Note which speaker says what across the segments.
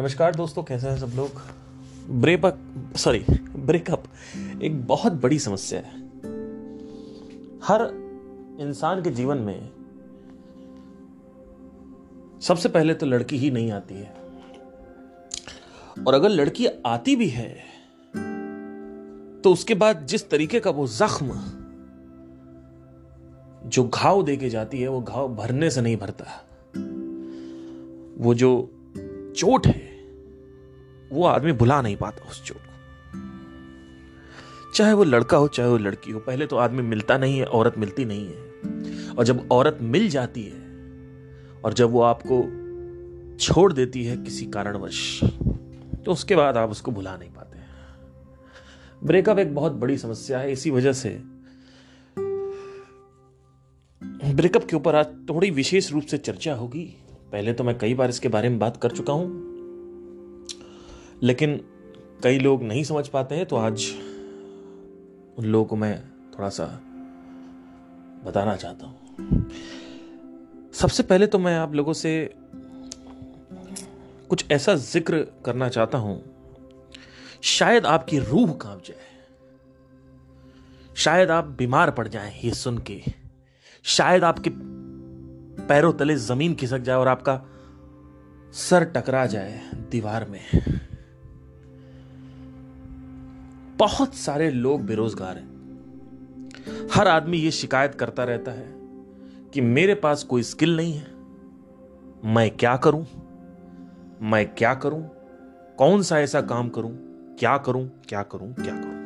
Speaker 1: नमस्कार दोस्तों, कैसे हैं सब लोग? ब्रेकअप सॉरी ब्रेकअप एक बहुत बड़ी समस्या है। हर इंसान के जीवन में सबसे पहले तो लड़की ही नहीं आती है। और अगर लड़की आती भी है तो उसके बाद जिस तरीके का वो जख्म जो घाव देके जाती है, वो घाव भरने से नहीं भरता। वो जो चोट है वो आदमी भुला नहीं पाता उस चोट को। चाहे वो लड़का हो, चाहे वो लड़की हो, पहले तो आदमी मिलता नहीं है, औरत मिलती नहीं है। और जब औरत मिल जाती है, और जब वो आपको छोड़ देती है किसी कारणवश तो उसके बाद आप उसको भुला नहीं पाते ब्रेकअप एक बहुत बड़ी समस्या है, इसी वजह से ब्रेकअप के ऊपर आज थोड़ी विशेष रूप से चर्चा होगी। पहले तो मैं कई बार इसके बारे में बात कर चुका हूँ। लेकिन कई लोग नहीं समझ पाते हैं तो आज उन लोगों को मैं थोड़ा सा बताना चाहता हूँ। सबसे पहले तो मैं आप लोगों से कुछ ऐसा ज़िक्र करना चाहता हूँ। शायद आपकी रूह काँप जाए। शायद आप बीमार पड़ जाएँ ये सुन के। शायद आपके पैरों तले ज़मीन खिसक जाए और आपका सर टकरा जाए दीवार में। बहुत सारे लोग बेरोजगार हैं। हर आदमी ये शिकायत करता रहता है कि मेरे पास कोई स्किल नहीं है। मैं क्या करूँ? मैं क्या करूँ? कौन सा ऐसा काम करूँ? क्या करूँ? क्या करूँ? क्या करूँ?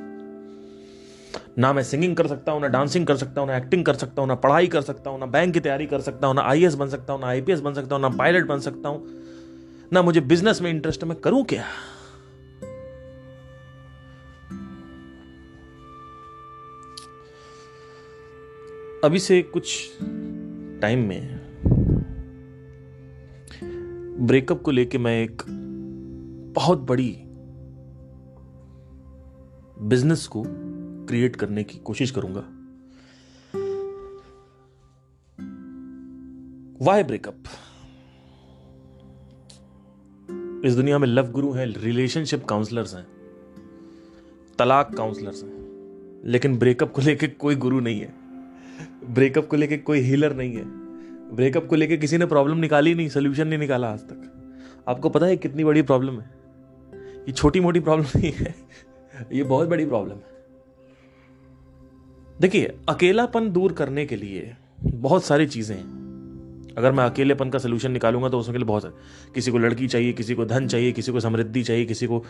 Speaker 1: ना मैं सिंगिंग कर सकता हूँ, ना डांसिंग कर सकता हूँ, ना एक्टिंग कर सकता हूँ, ना पढ़ाई कर सकता हूँ, ना बैंक की तैयारी कर सकता हूँ, ना आई बन सकता हूँ, ना आईपीएस बन सकता हूँ, ना पायलट बन सकता हूँ। ना मुझे बिज़नेस में इंटरेस्ट है, मैं करूँ क्या? अभी से कुछ टाइम में ब्रेकअप को लेके मैं एक बहुत बड़ी बिज़नेस को क्रिएट करने की कोशिश करूँगा। वाई ब्रेकअप इस दुनिया में लव गुरु हैं रिलेशनशिप काउंसलर्स हैं, तलाक काउंसलर्स हैं, लेकिन ब्रेकअप को लेके कोई गुरु नहीं है। ब्रेकअप को लेके कोई हीलर नहीं है। ब्रेकअप को लेके किसी ने प्रॉब्लम निकाली नहीं, सोल्यूशन नहीं निकाला आज तक। आपको पता है कितनी बड़ी प्रॉब्लम है? ये छोटी मोटी प्रॉब्लम नहीं है, ये बहुत बड़ी प्रॉब्लम है। देखिए, अकेलापन दूर करने के लिए बहुत सारी चीज़ें हैं। अगर मैं अकेलेपन का सोल्यूशन निकालूँगा तो उसके लिए बहुत है किसी को लड़की चाहिए, किसी को धन चाहिए, किसी को समृद्धि चाहिए, किसी को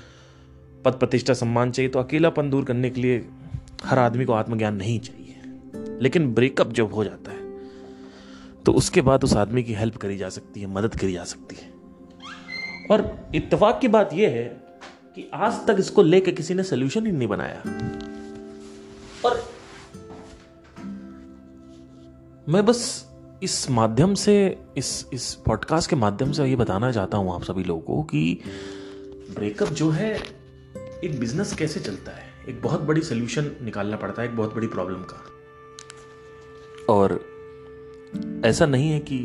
Speaker 1: पद प्रतिष्ठा सम्मान चाहिए तो अकेलापन दूर करने के लिए हर आदमी को आत्मज्ञान नहीं चाहिए। लेकिन ब्रेकअप जब हो जाता है तो उसके बाद उस आदमी की हेल्प करी जा सकती है, मदद करी जा सकती है। और इत्तेफाक की बात यह है कि आज तक इसको लेकर किसी ने सोल्यूशन ही नहीं बनाया। और मैं बस इस माध्यम से, इस इस पॉडकास्ट के माध्यम से ये बताना चाहता हूँ आप सभी लोगों को कि ब्रेकअप जो है, एक बिज़नेस कैसे चलता है? एक बहुत बड़ी सोल्यूशन निकालना पड़ता है, एक बहुत बड़ी प्रॉब्लम का। और ऐसा नहीं है कि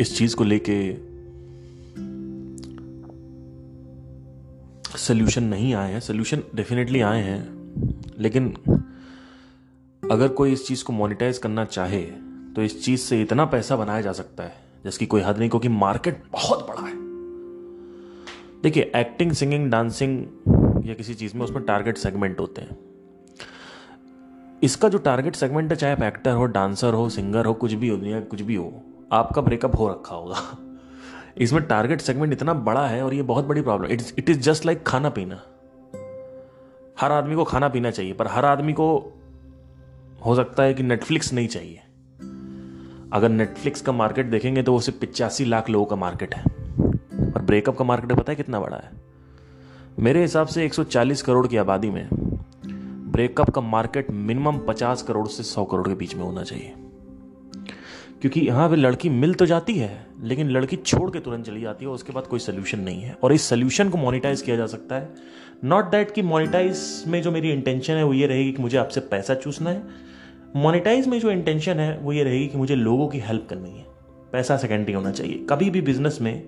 Speaker 1: इस चीज़ को लेके सल्यूशन नहीं आए हैं। सल्यूशन डेफिनेटली आए हैं, लेकिन अगर कोई इस चीज़ को मोनिटाइज करना चाहे तो इस चीज़ से इतना पैसा बनाया जा सकता है, जिसकी कोई हद नहीं, क्योंकि मार्केट बहुत बड़ा है। देखिए एक्टिंग सिंगिंग डांसिंग या किसी चीज़ में उसमें टारगेट सेगमेंट होते हैं। इसका जो टारगेट सेगमेंट है, चाहे आप एक्टर हो डांसर हो सिंगर हो, कुछ भी हो, दुनिया कुछ भी हो, आपका ब्रेकअप हो रखा होगा। इसमें टारगेट सेगमेंट इतना बड़ा है और ये बहुत बड़ी problem it it is just like खाना पीना। हर आदमी को खाना पीना चाहिए, पर हर आदमी को हो सकता है कि नेटफ्लिक्स नहीं चाहिए। अगर नेटफ्लिक्स का मार्केट देखेंगे तो वो सिर्फ़ पिचासी लाख लोगों का मार्केट है। और ब्रेकअप का मार्केट पता है कितना बड़ा है? मेरे हिसाब से 140 करोड़ की आबादी में ब्रेकअप का मार्केट मिनिमम 50 करोड़ से 100 करोड़ के बीच में होना चाहिए। क्योंकि यहाँ पे लड़की मिल तो जाती है, लेकिन लड़की छोड़ के तुरंत चली जाती है उसके बाद कोई सोल्यूशन नहीं है। और इस सोल्यूशन को मोनिटाइज किया जा सकता है। नॉट दैट कि मोनिटाइज में जो मेरी इंटेंशन है, वो ये रहेगी कि मुझे आपसे पैसा चूसना है। मोनेटाइज में जो इंटेंशन है, वो ये रहेगी कि मुझे लोगों की हेल्प करनी है। पैसा सेकेंडरी होना चाहिए। कभी भी बिज़नेस में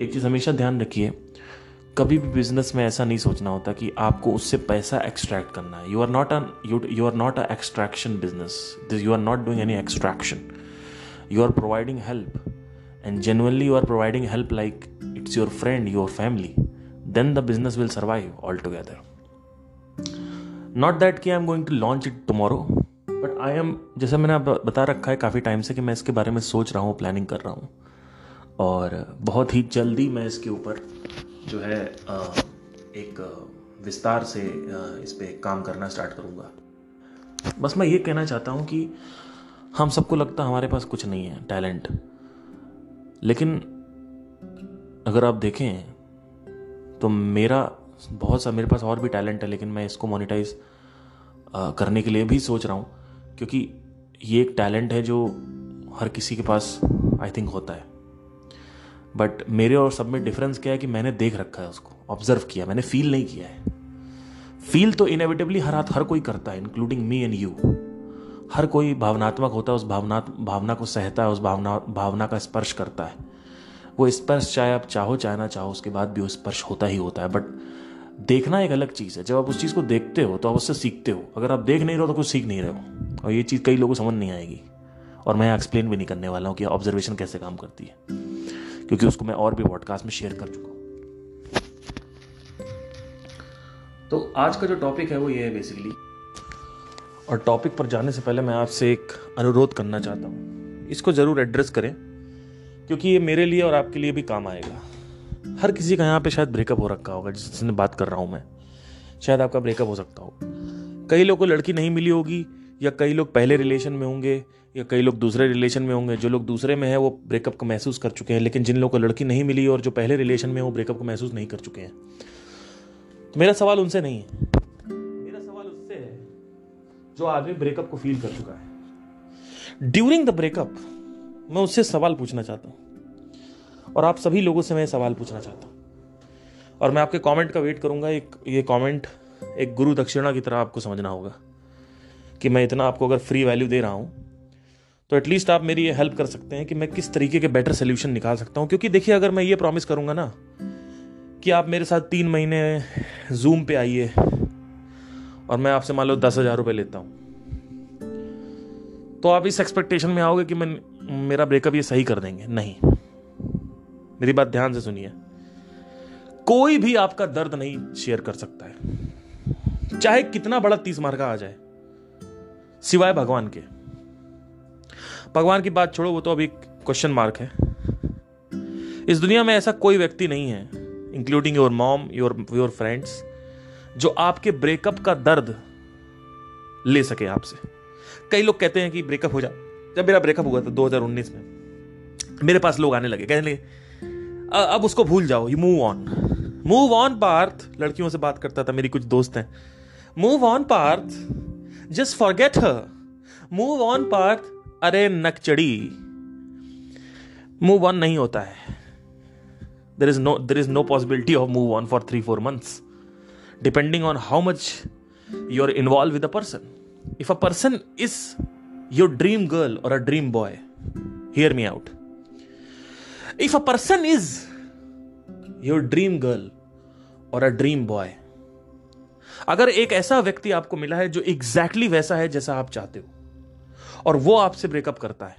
Speaker 1: एक चीज़ हमेशा ध्यान रखिए कभी भी बिज़नेस में ऐसा नहीं सोचना होता कि आपको उससे पैसा एक्सट्रैक्ट करना है। You are not un you are not a extraction business this you are not doing any extraction you are providing help and genuinely you are providing help like it's your friend your family then the business will survive all together not that कि I am going to launch it tomorrow but I am जैसे मैंने आप बता रखा है काफ़ी time से कि मैं इसके बारे में सोच रहा हूँ प्लानिंग कर रहा हूँ। और बहुत ही जल्दी मैं इसके ऊपर जो है एक विस्तार से इस पर काम करना स्टार्ट करूँगा। बस मैं ये कहना चाहता हूँ कि हम सबको लगता हमारे पास कुछ नहीं है, टैलेंट। लेकिन अगर आप देखें तो मेरा, बहुत सा, मेरे पास और भी टैलेंट है, लेकिन मैं इसको मोनिटाइज करने के लिए भी सोच रहा हूँ, क्योंकि ये एक टैलेंट है जो हर किसी के पास आई थिंक होता है। बट मेरे और सब में डिफरेंस क्या है कि मैंने देख रखा है उसको ऑब्ज़र्व किया, मैंने फील नहीं किया है। फील तो इनएविटेबली हर हाथ, हर कोई करता है इंक्लूडिंग मी एंड यू हर कोई भावनात्मक होता है, उस भावना भावना को सहता है, उस भावना भावना का स्पर्श करता है। वो स्पर्श चाहे आप चाहो, चाहे ना चाहो, उसके बाद भी वो स्पर्श होता ही होता है। बट देखना एक अलग चीज़ है। जब आप उस चीज़ को देखते हो तो आप उससे सीखते हो। अगर आप देख नहीं रहे हो तो कुछ सीख नहीं रहे हो। और ये चीज़ कई लोगों को समझ नहीं आएगी। और मैं एक्सप्लेन भी नहीं करने वाला हूँ कि ऑब्जर्वेशन कैसे काम करती है। क्योंकि उसको मैं और भी पॉडकास्ट में शेयर कर चुका हूँ। तो आज का जो टॉपिक है वो ये है बेसिकली और टॉपिक पर जाने से पहले मैं आपसे एक अनुरोध करना चाहता हूँ। इसको ज़रूर एड्रेस करें, क्योंकि ये मेरे लिए और आपके लिए भी काम आएगा। हर किसी का यहाँ पे शायद ब्रेकअप हो रखा होगा जिससे बात कर रहा हूँ मैं। शायद आपका ब्रेकअप हो सकता हो। कई लोग को लड़की नहीं मिली होगी या कई लोग पहले रिलेशन में होंगे, या कई लोग दूसरे रिलेशन में होंगे, जो लोग दूसरे में है, वो ब्रेकअप को महसूस कर चुके हैं, लेकिन जिन लोगों को लड़की नहीं मिली और जो पहले रिलेशन में वो ब्रेकअप को महसूस नहीं कर चुके हैं। तो मेरा सवाल उनसे नहीं है। मेरा सवाल उससे है, जो आदमी ब्रेकअप को फील कर चुका है। ड्यूरिंग द ब्रेकअप मैं उससे सवाल पूछना चाहता हूँ। और आप सभी लोगों से मैं सवाल पूछना चाहता हूँ। और मैं आपके कमेंट का वेट करूँगा, एक, ये कमेंट एक गुरु दक्षिणा की तरह आपको समझना होगा। कि मैं इतना आपको अगर फ्री वैल्यू दे रहा हूँ तो एटलीस्ट आप मेरी ये हेल्प कर सकते हैं कि मैं किस तरीके के बेटर सोल्यूशन निकाल सकता हूँ। क्योंकि देखिए, अगर मैं ये प्रॉमिस करूँगा ना कि आप मेरे साथ तीन महीने जूम पे आइए और मैं आपसे मान लो दस हज़ार रुपये लेता हूँ तो आप इस एक्सपेक्टेशन में आओगे कि मैं, मेरा ब्रेकअप ये सही कर देंगे। नहीं। मेरी बात ध्यान से सुनिए। कोई भी आपका दर्द नहीं शेयर कर सकता है। चाहे कितना बड़ा तीस मार का आ जाए। सिवाय भगवान के। भगवान की बात छोड़ो, वो तो अभी क्वेश्चन मार्क है। इस दुनिया में ऐसा कोई व्यक्ति नहीं है including your mom your your friends जो आपके ब्रेकअप का दर्द ले सके आपसे। कई लोग कहते हैं कि ब्रेकअप हो जा, जब मेरा ब्रेकअप हुआ था 2019 में, मेरे पास लोग आने लगे, कहने लगे अब उसको भूल जाओ you move on move on Parth, लड़कियों से बात करता था, मेरी कुछ दोस्त हैं। Move on Parth just forget her move on Parth अरे, नकचड़ी। मूव ऑन नहीं होता है। There is no there is no possibility of move on for three four months depending on how much you are involve with a person if a person is your dream girl or a dream boy hear me out If a person is your dream girl और a dream boy अगर एक ऐसा व्यक्ति आपको मिला है जो exactly वैसा है जैसा आप चाहते हो, और वो आपसे ब्रेकअप करता है,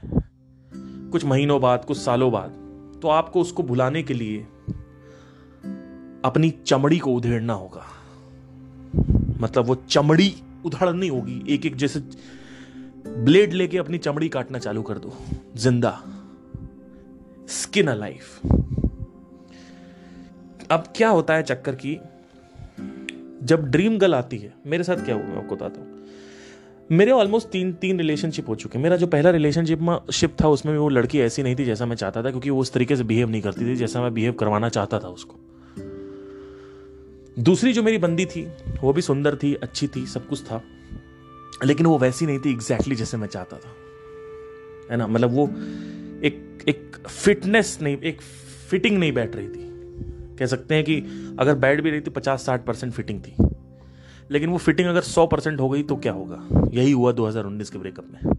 Speaker 1: कुछ महीनों बाद, कुछ सालों बाद तो आपको उसको भुलाने के लिए अपनी चमड़ी को उधेड़ना होगा। मतलब वो चमड़ी उधड़नी होगी एक एक जैसे ब्लेड लेके अपनी चमड़ी काटना चालू कर दो। ज़िंदा। स्किन अ लाइफ अब क्या होता है चक्कर की जब ड्रीम गर्ल आती है, मेरे साथ क्या हुआ, मैं आपको बताता हूँ। मेरे ऑलमोस्ट तीन तीन रिलेशनशिप हो चुके मेरा जो पहला रिलेशनशिप में शिप था, उसमें भी वो लड़की ऐसी नहीं थी जैसा मैं चाहता था, क्योंकि वो उस तरीके से बिहेव नहीं करती थी जैसा मैं बिहेव करवाना चाहता था उसको। दूसरी जो मेरी बंदी थी, वो भी सुंदर थी, अच्छी थी, सब कुछ था, लेकिन वो वैसी नहीं थी एग्जैक्टली जैसे मैं चाहता था। है ना? मतलब वो एक एक फिटनेस नहीं, एक फिटिंग नहीं बैठ रही थी। कह सकते हैं कि अगर बैठ भी रही थी, पचास साठ परसेंट फिटिंग थी। लेकिन वो फिटिंग अगर सौ परसेंट हो गई तो क्या होगा? यही हुआ 2019 के ब्रेकअप में।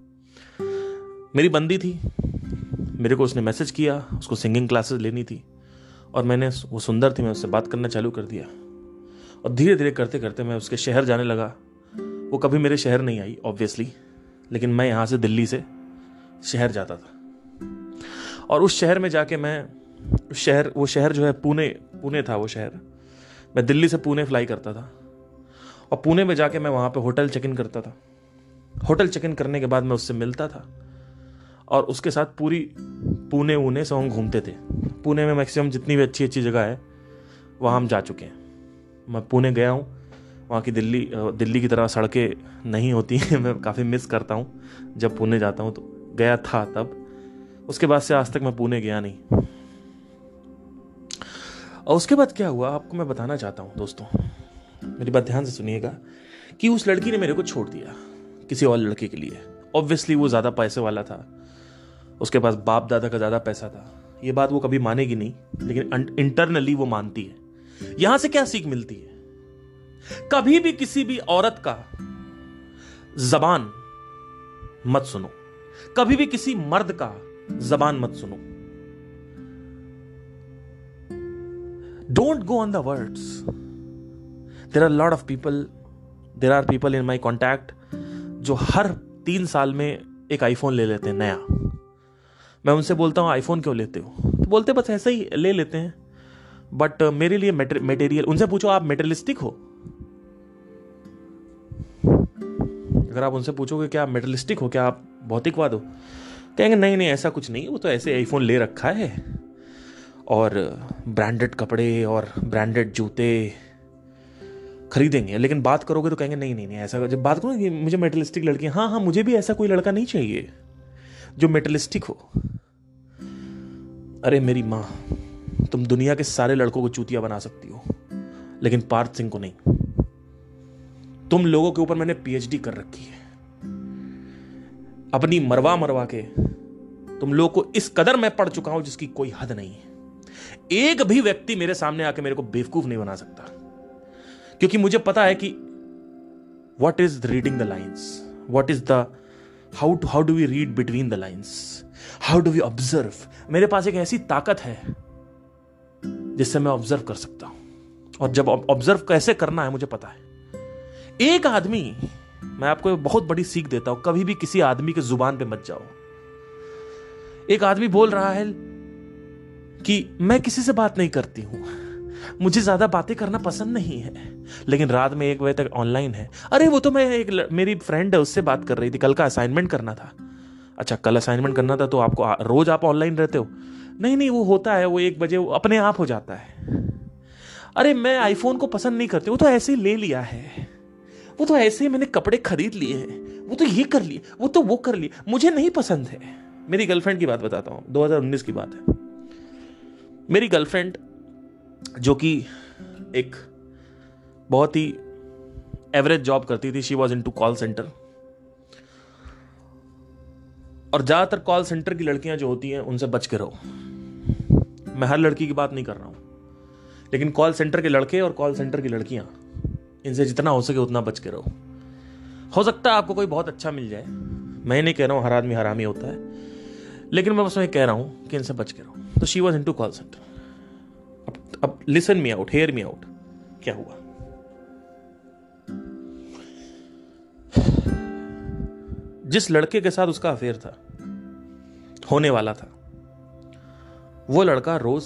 Speaker 1: मेरी बंदी थी। मेरे को उसने मैसेज किया, उसको सिंगिंग क्लासेस लेनी थी, और मैंने वो सुंदर थी मैं उससे बात करना चालू कर दिया। और धीरे धीरे करते करते मैं उसके शहर जाने लगा। वो कभी मेरे शहर नहीं आई ऑब्वियसली लेकिन मैं यहाँ से दिल्ली से शहर जाता था। और उस शहर में जाके मैं शहर, वो शहर जो है पुणे पुणे था वो शहर। मैं दिल्ली से पुणे फ्लाई करता था। और पुणे में जाके मैं वहाँ पे होटल चेक इन करता था। होटल चेक इन करने के बाद मैं उससे मिलता था। और उसके साथ पूरी पुणे ऊने से हम घूमते थे। पुणे में मैक्सिमम जितनी भी अच्छी अच्छी जगह है, वहाँ हम जा चुके हैं। मैं पुणे गया हूँ। वहाँ की दिल्ली दिल्ली की तरह सड़कें नहीं होती हैं। मैं काफ़ी मिस करता हूँ। जब पुणे जाता हूँ तो गया था तब। उसके बाद से आज तक मैं पुणे गया नहीं। और उसके बाद क्या हुआ, आपको मैं बताना चाहता हूँ दोस्तों। मेरी बात ध्यान से सुनिएगा कि उस लड़की ने मेरे को छोड़ दिया, किसी और लड़के के लिए। ऑब्वियसली वो ज़्यादा पैसे वाला था, उसके पास बाप दादा का ज़्यादा पैसा था। ये बात वो कभी मानेगी नहीं, लेकिन इंटरनली वो मानती है। यहाँ से क्या सीख मिलती है? कभी भी किसी भी औरत का जबान मत सुनो। कभी भी किसी मर्द का जबान मत सुनो। Don't go on the words there are lot of people there are people in my contact जो हर तीन साल में एक आईफोन ले लेते हैं नया। मैं उनसे बोलता हूँ आईफोन क्यों लेते हो? तो बोलते बस ऐसे ही ले लेते हैं। बट uh, मेरे लिए मटेरियल उनसे पूछो आप मेटेरियलिस्टिक हो? अगर आप उनसे पूछोगे क्या मेटलिस्टिक हो? क्या आप भौतिकवाद हो? कहेंगे नहीं नहीं ऐसा कुछ नहीं वो तो ऐसे आईफोन ले रखा है। और ब्रांडेड कपड़े और ब्रांडेड जूते खरीदेंगे। लेकिन बात करोगे तो कहेंगे, नहीं नहीं नहीं, ऐसा जब बात करो कि मुझे मेटलिस्टिक लड़की हाँ हाँ मुझे भी ऐसा कोई लड़का नहीं चाहिए जो मेटलिस्टिक हो। अरे मेरी माँ, तुम दुनिया के सारे लड़कों को चूतिया बना सकती हो, लेकिन पार्थ सिंह को नहीं। तुम लोगों के ऊपर मैंने पीएचडी कर रखी है। अपनी मरवा मरवा के तुम लोग को इस कदर मैं पढ़ चुका हूँ जिसकी कोई हद नहीं है। एक भी व्यक्ति मेरे सामने आके मेरे को बेवकूफ़ नहीं बना सकता। क्योंकि मुझे पता है कि what is reading the lines what is the how to how do we read between the lines how do we observe मेरे पास एक ऐसी ताकत है जिससे मैं ऑब्ज़र्व कर सकता हूँ। और जब ऑब्ज़र्व कैसे करना है मुझे पता है। एक आदमी, मैं आपको बहुत बड़ी सीख देता हूँ, कभी भी किसी आदमी के ज़ुबान पे मत जाओ। एक आदमी बोल रहा है कि मैं किसी से बात नहीं करती हूँ। मुझे ज़्यादा बातें करना पसंद नहीं है। लेकिन रात में एक बजे तक ऑनलाइन है। अरे, वो तो मैं एक मेरी फ्रेंड है, उससे बात कर रही थी। कल का असाइनमेंट करना था। अच्छा कल असाइनमेंट करना था तो आपको रोज आप ऑनलाइन रहते हो? नहीं नहीं, वो होता है, वो एक बजे वो अपने आप हो जाता है। अरे, मैं आईफोन को पसंद नहीं करती, वो तो ऐसे ही ले लिया है। वो तो ऐसे ही मैंने कपड़े खरीद लिए हैं। वो तो ये कर लिए, वो तो वो कर लिए। मुझे नहीं पसंद है। मेरी गर्लफ्रेंड की बात बताता हूँ 2019 की बात है। मेरी गर्लफ्रेंड, जो कि एक बहुत ही एवरेज जॉब करती थी she was in to call center और ज़्यादातर कॉल सेंटर की लड़कियाँ जो होती हैं, उनसे बच के रहो। मैं हर लड़की की बात नहीं कर रहा हूँ। लेकिन कॉल सेंटर के लड़के और कॉल सेंटर की लड़कियाँ, इनसे जितना हो सके उतना बच के रहो। हो सकता है आपको कोई बहुत अच्छा मिल जाए। मैं नहीं कह रहा हूँ हर आदमी हरामी होता है। लेकिन मैं बस मैं कह रहा हूँ कि इनसे बच के रहो। तो she was in to call center अब अब listen me out hear me out क्या हुआ? जिस लड़के के साथ उसका अफेयर था, होने वाला था, वो लड़का रोज,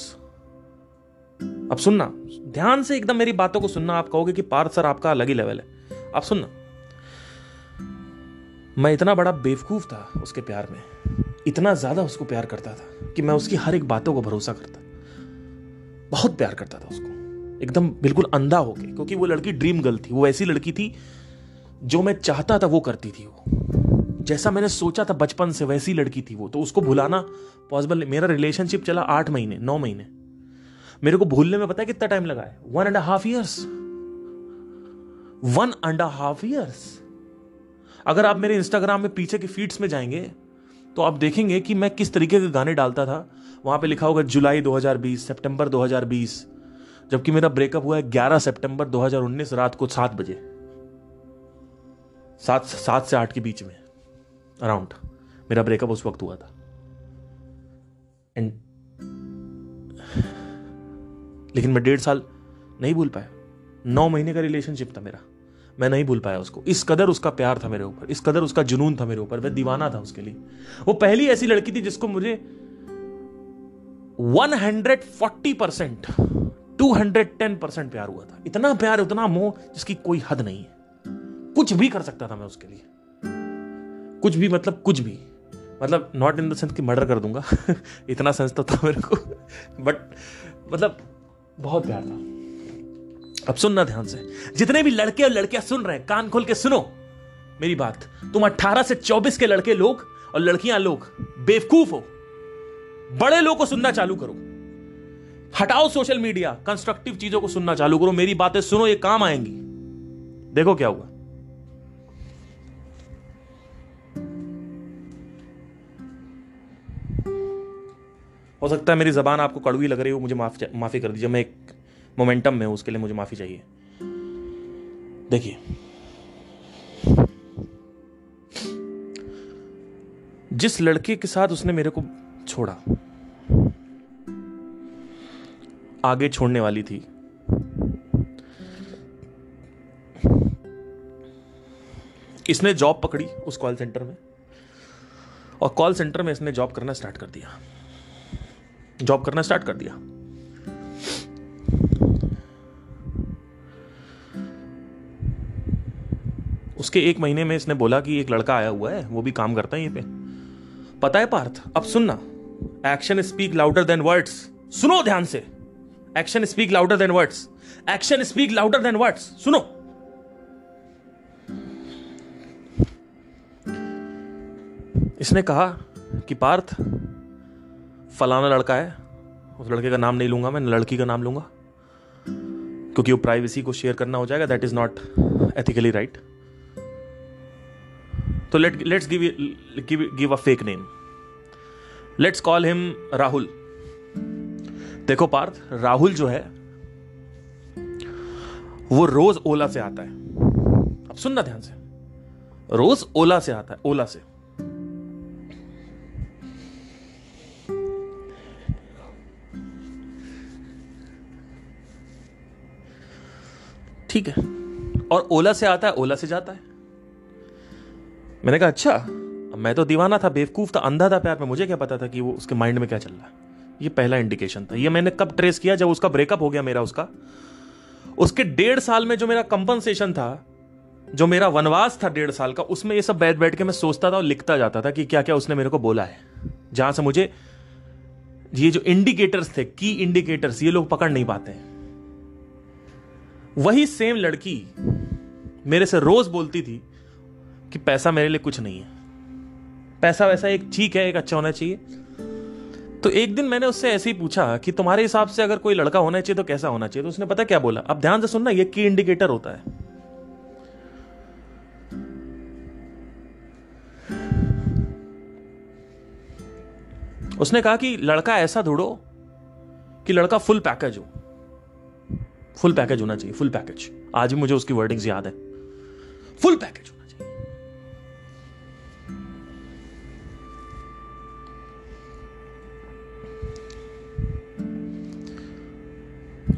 Speaker 1: अब सुनना, ध्यान से एकदम मेरी बातों को सुनना, आप कहोगे कि पार्थ सर आपका अलग ही लेवल है। आप सुनना। मैं इतना बड़ा बेवकूफ़ था उसके प्यार में। इतना ज़्यादा उसको प्यार करता था कि मैं उसकी हर एक बातों को भरोसा करता। बहुत प्यार करता था उसको। एकदम बिल्कुल अंधा हो गया क्योंकि वो लड़की ड्रीम गर्ल थी। वो ऐसी लड़की थी जो मैं चाहता था वो करती थी वो। जैसा मैंने सोचा था बचपन से, वैसी लड़की थी वो। तो उसको भुलाना पॉसिबल नहीं। मेरा रिलेशनशिप चला आठ महीने, नौ महीने। मेरे को भूलने में पता है कितना टाइम लगा है one and half years one and half years अगर आप मेरे इंस्टाग्राम में पीछे के फीड्स में जाएँगे तो आप देखेंगे कि मैं किस तरीके के गाने डालता था। वहाँ पे लिखा होगा जुलाई 2020 सितंबर 2020 जबकि मेरा ब्रेकअप हुआ है 11 सितंबर 2019 रात को सात बजे। सात सात से आठ के बीच में अराउंड मेरा ब्रेकअप उस वक्त हुआ था। एंड लेकिन मैं डेढ़ साल नहीं भूल पाया। नौ महीने का रिलेशनशिप था मेरा। मैं नहीं भूल पाया उसको। इस कदर उसका प्यार था मेरे ऊपर, इस कदर उसका जुनून था मेरे ऊपर मैं दीवाना था उसके लिए। वो पहली ऐसी लड़की थी जिसको मुझे 140 परसेंट टू परसेंट प्यार हुआ था। इतना प्यार उतना मोह जिसकी कोई हद नहीं है। कुछ भी कर सकता था मैं उसके लिए। कुछ भी मतलब कुछ भी। मतलब नॉट इन द सेंस कि मर्डर कर दूँगा। इतना सेंस तो था मेरे को। बट मतलब बहुत प्यार था। अब सुनना ध्यान से। जितने भी लड़के और लड़कियाँ सुन रहे हैं, कान खोल के सुनो। मेरी बात, तुम 18 से 24 के लड़के लोग और लड़कियाँ लोग, बेवकूफ़ हो। बड़े लोग को सुनना चालू करो। हटाओ सोशल मीडिया कंस्ट्रक्टिव चीज़ों को सुनना चालू करो। मेरी बातें सुनो, ये काम आएँगी। देखो क्या हुआ। हो सकता है मेरी जबान आपको कड़वी लग रही हो, मुझे माफ़ी माफ़ी कर दीजिए। मैं एक मोमेंटम में उसके लिए मुझे माफ़ी चाहिए। देखिए। जिस लड़के के साथ उसने मेरे को छोड़ा, आगे छोड़ने वाली थी, इसने जॉब पकड़ी उस कॉल सेंटर में, और कॉल सेंटर में इसने जॉब करना स्टार्ट कर दिया। जॉब करना स्टार्ट कर दिया। उसके एक महीने में इसने बोला कि एक लड़का आया हुआ है, वो भी काम करता है ये पे। पता है पार्थ, अब सुनना action speak louder than words सुनो ध्यान से। Action speak louder than words action speak louder than words सुनो। इसने कहा कि पार्थ, फलाना लड़का है। उस लड़के का नाम नहीं लूँगा मैं लड़की का नाम लूँगा। क्योंकि वो प्राइवेसी को शेयर करना हो जाएगा that is not ethically right तो let let's give give give a fake name let's call him Rahul देखो पार्थ राहुल जो है, वो रोज ओला से आता है। अब सुनना ध्यान से। रोज ओला से आता है, ओला से। ठीक है। और ओला से आता है, ओला से जाता है। मैंने कहा अच्छा मैं तो दीवाना था, बेवकूफ़ था, अंधा था प्यार में। मुझे क्या पता था कि वो उसके माइंड में क्या चल रहा है। ये पहला इंडिकेशन था। ये मैंने कब ट्रेस किया, जब उसका ब्रेकअप हो गया मेरा उसका? उसके डेढ़ साल में जो मेरा कंपनसेशन था, जो मेरा वनवास था डेढ़ साल का, उसमें ये सब बैठ बैठ के मैं सोचता था और लिखता जाता था कि क्या क्या उसने मेरे को बोला है। जहाँ से मुझे ये जो इंडिकेटर्स थे की इंडिकेटर्स ये लोग पकड़ नहीं पाते हैं। वही सेम लड़की मेरे से रोज बोलती थी कि पैसा मेरे लिए कुछ नहीं है। पैसा वैसा एक ठीक है, एक अच्छा होना चाहिए। तो एक दिन मैंने उससे ऐसे ही पूछा कि तुम्हारे हिसाब से अगर कोई लड़का होना चाहिए तो कैसा होना चाहिए? तो उसने पता क्या बोला? अब ध्यान से सुनना, ये की इंडिकेटर होता है। उसने कहा कि लड़का ऐसा ढूंढो कि लड़का फुल पैकेज हो। फुल पैकेज होना चाहिए फुल पैकेज आज भी मुझे उसकी वर्डिंग्स याद है। फुल पैकेज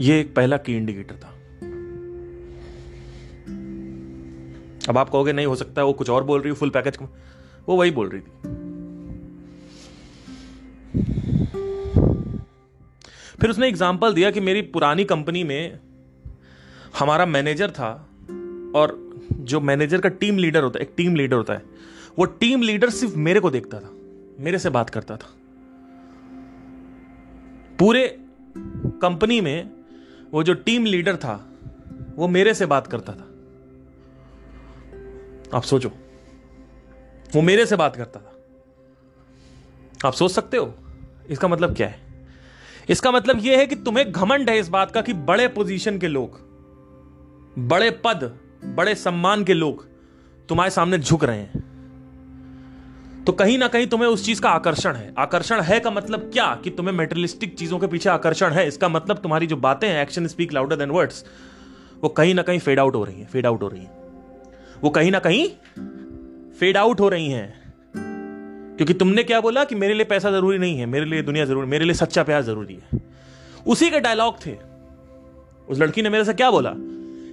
Speaker 1: ये एक पहला की इंडिकेटर था। अब आप कहोगे, नहीं, हो सकता वो कुछ और बोल रही फुल पैकेज वो वही बोल रही थी। फिर उसने एग्ज़ाम्पल दिया कि मेरी पुरानी कंपनी में हमारा मैनेजर था और जो मैनेजर का टीम लीडर होता है, एक टीम लीडर होता है, वो टीम लीडर सिर्फ़ मेरे को देखता था, मेरे से बात करता था। पूरे कंपनी में वो जो टीम लीडर था, वो मेरे से बात करता था। आप सोचो, वो मेरे से बात करता था। आप सोच सकते हो, इसका मतलब क्या है? इसका मतलब यह है कि तुम्हें घमंड है इस बात का कि बड़े पोजीशन के लोग, बड़े पद, बड़े सम्मान के लोग तुम्हारे सामने झुक रहे हैं। तो कहीं ना कहीं तुम्हें उस चीज़ का आकर्षण है। आकर्षण है का मतलब क्या? कि तुम्हें मेटेरियलिस्टिक चीज़ों के पीछे आकर्षण है। इसका मतलब तुम्हारी जो बातें हैं action speak louder than words वो कहीं ना कहीं फेड आउट हो रही हैं फेड आउट हो रही हैं। वो कहीं ना कहीं फेड आउट हो रही हैं। क्योंकि तुमने क्या बोला कि मेरे लिए पैसा ज़रूरी नहीं है, मेरे लिए दुनिया ज़रूरी, मेरे लिए सच्चा प्यार ज़रूरी है। उसी के डायलॉग थे। उस लड़की ने मेरे से क्या बोला?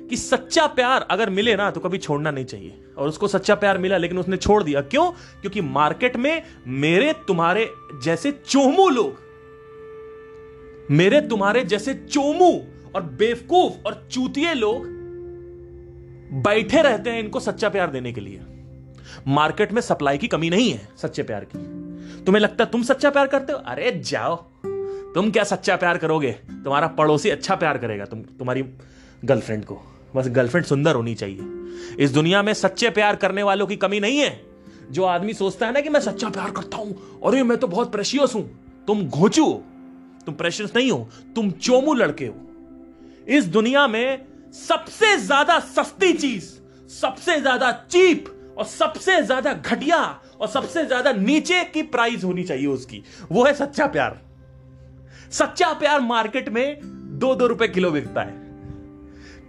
Speaker 1: कि सच्चा प्यार अगर मिले ना तो कभी छोड़ना नहीं चाहिए। और उसको सच्चा प्यार मिला, लेकिन उसने छोड़ दिया। क्यों? क्योंकि मार्केट में मेरे तुम्हारे जैसे चोमू लोग, मेरे तुम्हारे जैसे चोमू और बेवकूफ़ और चूतिए लोग बैठे रहते हैं इनको सच्चा प्यार देने के लिए। मार्केट में सप्लाई की कमी नहीं है सच्चे प्यार की। तुम्हें लगता है तुम सच्चा प्यार करते हो? अरे जाओ। तुम क्या सच्चा प्यार करोगे? तुम्हारा पड़ोसी अच्छा प्यार करेगा, तुम, तुम्हारी गर्लफ्रेंड को। बस गर्लफ्रेंड सुंदर होनी चाहिए। इस दुनिया में सच्चे प्यार करने वालों की कमी नहीं है। जो आदमी सोचता है ना कि मैं सच्चा प्यार करता हूँ, और मैं तो बहुत प्रेशियस हूँ। तुम घोचू तुम प्रेशियस नहीं हो, तुम चोमू लड़के हो। इस दुनिया में सबसे ज़्यादा सस्ती चीज़, सबसे ज़्यादा चीप, और सबसे ज़्यादा घटिया, और सबसे ज़्यादा नीचे की प्राइस होनी चाहिए उसकी। वो है सच्चा प्यार। सच्चा प्यार मार्केट में दो दो रुपए किलो बिकता है।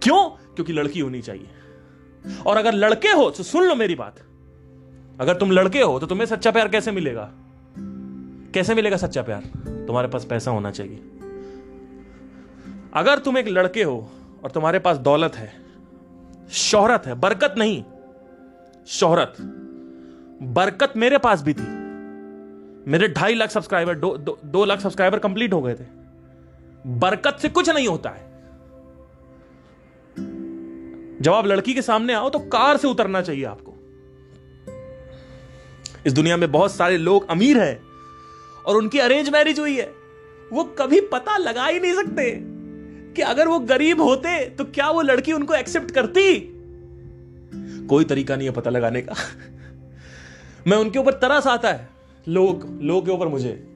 Speaker 1: क्यों? क्योंकि लड़की होनी चाहिए। और अगर लड़के हो तो सुन लो मेरी बात। अगर तुम लड़के हो तो तुम्हें सच्चा प्यार कैसे मिलेगा? कैसे मिलेगा सच्चा प्यार? तुम्हारे पास पैसा होना चाहिए। अगर तुम एक लड़के हो और तुम्हारे पास दौलत है शोहरत है बरकत नहीं शोहरत बरकत मेरे पास भी थी। मेरे ढाई लाख सब्सक्राइबर दो, दो, दो लाख सब्सक्राइबर कंप्लीट हो गए थे। बरकत से कुछ नहीं होता है। जब आप लड़की के सामने आओ तो कार से उतरना चाहिए आपको। इस दुनिया में बहुत सारे लोग अमीर हैं और उनकी अरेंज मैरिज हुई है। वो कभी पता लगा ही नहीं सकते कि अगर वो गरीब होते तो क्या वो लड़की उनको एक्सेप्ट करती? कोई तरीका नहीं है पता लगाने का। मैं उनके ऊपर तरस आता है, लोग लोग के ऊपर मुझे।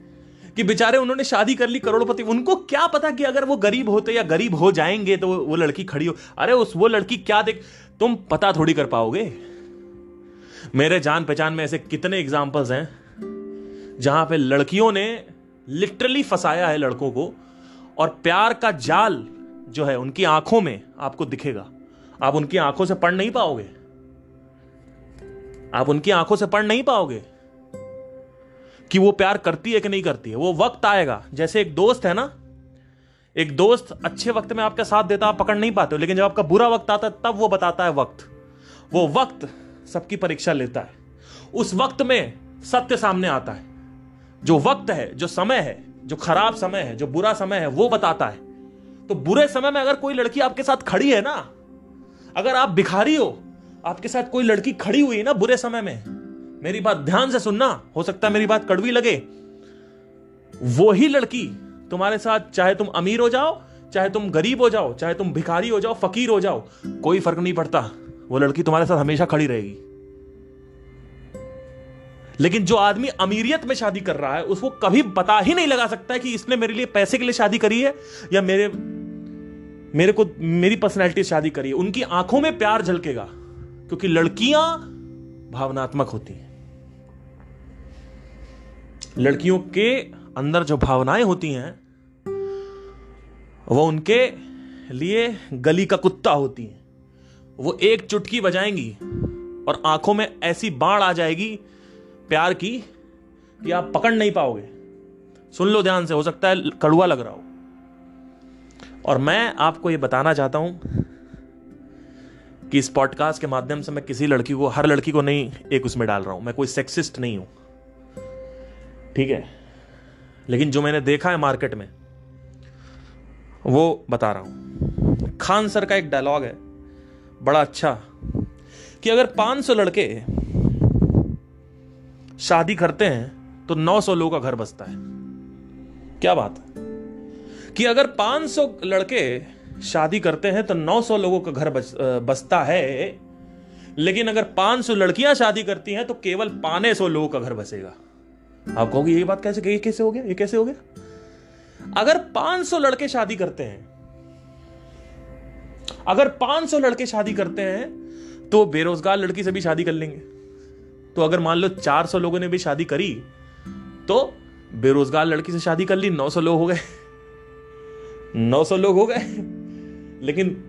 Speaker 1: कि बेचारे उन्होंने शादी कर ली करोड़पति। उनको क्या पता कि अगर वो गरीब होते या गरीब हो जाएँगे तो वो लड़की खड़ी हो। अरे उस वो लड़की क्या देख, तुम पता थोड़ी कर पाओगे। मेरे जान पहचान में ऐसे कितने एग्जाम्पल्स हैं, जहाँ पे लड़कियों ने लिटरली फंसाया है लड़कों को और प्यार का जाल जो है उनकी आँखों में आपको दिखेगा। आप उनकी आँखों से पढ़ नहीं पाओगे। आप उनकी आँखों से पढ़ नहीं पाओगे। कि वो प्यार करती है कि नहीं करती है। वो वक्त आएगा। जैसे एक दोस्त है ना, एक दोस्त अच्छे वक्त में आपका साथ देता, आप पकड़ नहीं पाते हो, लेकिन जब आपका बुरा वक्त आता है, तब वो बताता है वक्त। वो वक्त सबकी परीक्षा लेता है। उस वक्त में सत्य सामने आता है। जो वक्त है, जो समय है, जो खराब समय है, जो बुरा समय है, वो बताता है। तो बुरे समय में अगर कोई लड़की आपके साथ खड़ी है ना, अगर आप भिखारी हो, आपके साथ कोई लड़की खड़ी हुई है ना बुरे समय में मेरी बात ध्यान से सुनना। हो सकता है मेरी बात कड़वी लगे। वो ही लड़की तुम्हारे साथ चाहे तुम अमीर हो जाओ, चाहे तुम गरीब हो जाओ, चाहे तुम भिखारी हो जाओ, फकीर हो जाओ, कोई फ़र्क नहीं पड़ता। वो लड़की तुम्हारे साथ हमेशा खड़ी रहेगी। लेकिन जो आदमी अमीरियत में शादी कर रहा है, उसको कभी पता ही नहीं लगा सकता है कि इसने मेरे लिए पैसे के लिए शादी करी है या मेरे मेरे को मेरी पर्सनैलिटी शादी करी है। उनकी आँखों में प्यार झलकेगा, क्योंकि लड़कियाँ भावनात्मक होती हैं। लड़कियों के अंदर जो भावनाएँ होती हैं, वो उनके लिए गली का कुत्ता होती हैं। वो एक चुटकी बजाएँगी और आँखों में ऐसी बाढ़ आ जाएगी प्यार की कि आप पकड़ नहीं पाओगे। सुन लो ध्यान से, हो सकता है कड़ुआ लग रहा हो। और मैं आपको ये बताना चाहता हूँ कि इस पॉडकास्ट के माध्यम से मैं किसी लड़की को, हर लड़की को नहीं एक उसमें डाल रहा हूँ। मैं कोई सेक्सिस्ट नहीं हूँ। ठीक है। लेकिन जो मैंने देखा है मार्केट में वो बता रहा हूँ। खान सर का एक डायलॉग है बड़ा अच्छा कि अगर 500 लड़के शादी करते हैं तो 900 लोगों का घर बसता है। क्या बात है? कि अगर 500 लड़के शादी करते हैं तो 900 लोगों का घर बस, बसता है। लेकिन अगर 500 लड़कियाँ शादी करती हैं तो केवल पाने सौ लोगों का घर बसेगा। आप कहोगे, ये बात कैसे ये कैसे हो गया? ये कैसे हो गया? अगर 500 लड़के शादी करते हैं, अगर 500 लड़के शादी करते हैं तो बेरोजगार लड़की से भी शादी कर लेंगे। तो अगर मान लो 400 लोगों ने भी शादी करी तो बेरोजगार लड़की से शादी कर ली 900 लोग हो गए। 900 लोग हो गए। लेकिन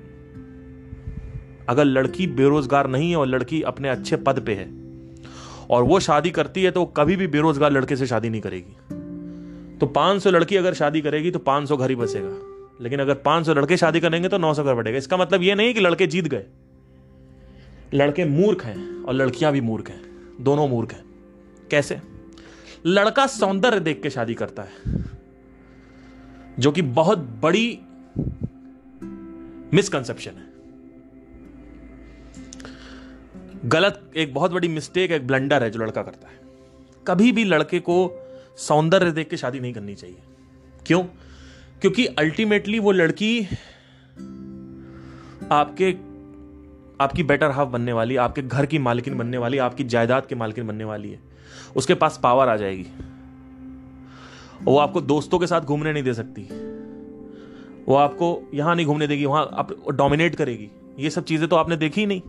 Speaker 1: अगर लड़की बेरोजगार नहीं है और लड़की अपने अच्छे पद पे है और वो शादी करती है तो वो कभी भी बेरोजगार लड़के से शादी नहीं करेगी। तो 500 लड़की अगर शादी करेगी तो 500 घर ही बसेगा लेकिन अगर 500 लड़के शादी करेंगे तो 900 घर बढ़ेगा इसका मतलब ये नहीं कि लड़के जीत गए। लड़के मूर्ख हैं और लड़कियाँ भी मूर्ख हैं। दोनों मूर्ख हैं। कैसे? लड़का सौंदर्य देख के शादी करता है, जो कि बहुत बड़ी मिसकंसेप्शन है। गलत, एक बहुत बड़ी मिस्टेक एक ब्लंडर है जो लड़का करता है। कभी भी लड़के को सौंदर्य देख के शादी नहीं करनी चाहिए। क्यों? क्योंकि अल्टीमेटली वो लड़की आपके, आपकी बेटर हाफ़ बनने वाली, आपके घर की मालकिन बनने वाली, आपकी जायदाद की मालकिन बनने वाली है। उसके पास पावर आ जाएगी। वो आपको दोस्तों के साथ घूमने नहीं दे सकती। वो आपको यहाँ नहीं घूमने देगी, वहाँ आप डोमिनेट करेगी। ये सब चीज़ें तो आपने देखी ही नहीं।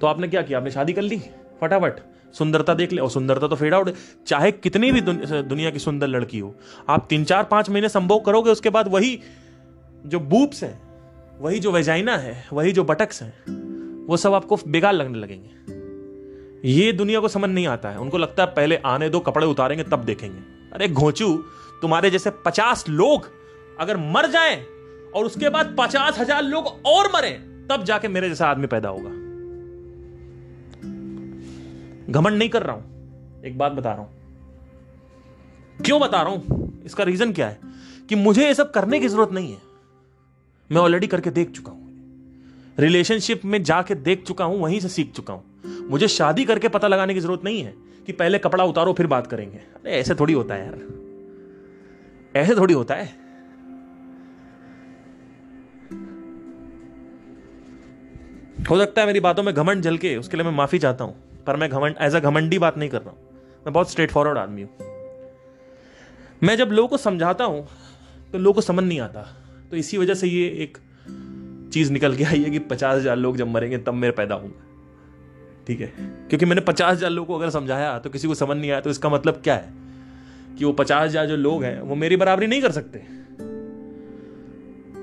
Speaker 1: तो आपने क्या किया? आपने शादी कर ली? फटाफट। सुंदरता देख ले। और सुंदरता तो फेड आउट चाहे कितनी भी दुनिया की सुंदर लड़की हो, आप तीन चार पाँच महीने संभोग करोगे, उसके बाद वही जो बूप्स हैं, वही जो वेजाइना है, वही जो बटक्स हैं, वो सब आपको बेकार लगने लगेंगे। ये दुनिया को समझ नहीं आता है। उनको लगता है पहले आने दो, कपड़े उतारेंगे, तब देखेंगे। अरे घोचू, तुम्हारे जैसे पचास लोग अगर मर जाएँ और उसके बाद पचास हज़ार लोग और मरे, तब जाके मेरे जैसा आदमी पैदा होगा। घमंड नहीं कर रहा हूँ। एक बात बता रहा हूँ। क्यों बता रहा हूँ? इसका रीजन क्या है? कि मुझे ये सब करने की ज़रूरत नहीं है। मैं ऑलरेडी करके देख चुका हूँ। रिलेशनशिप में जाके देख चुका हूँ, वहीं से सीख चुका हूँ। मुझे शादी करके पता लगाने की ज़रूरत नहीं है कि पहले कपड़ा उतारो, फिर बात करेंगे। अरे, ऐसे थोड़ी होता है यार। ऐसे थोड़ी होता है। हो सकता है मेरी बातों में घमंड जल के उसके लिए मैं माफ़ी चाहता हूँ। पर मैं घमंड एज अ घमंडी बात नहीं कर रहा हूँ। मैं बहुत स्ट्रेट फॉरवर्ड आदमी हूँ। मैं जब लोगों को समझाता हूँ तो लोगों को समझ नहीं आता। तो इसी वजह से ये एक चीज़ निकल के आई है कि पचास हज़ार लोग जब मरेंगे, तब मेरे पैदा होंगे ठीक है? क्योंकि मैंने पचास हज़ार लोगों को अगर समझाया तो किसी को समझ नहीं आया तो इसका मतलब क्या है? कि वो पचास हज़ार जो लोग हैं, वो मेरी बराबरी नहीं कर सकते।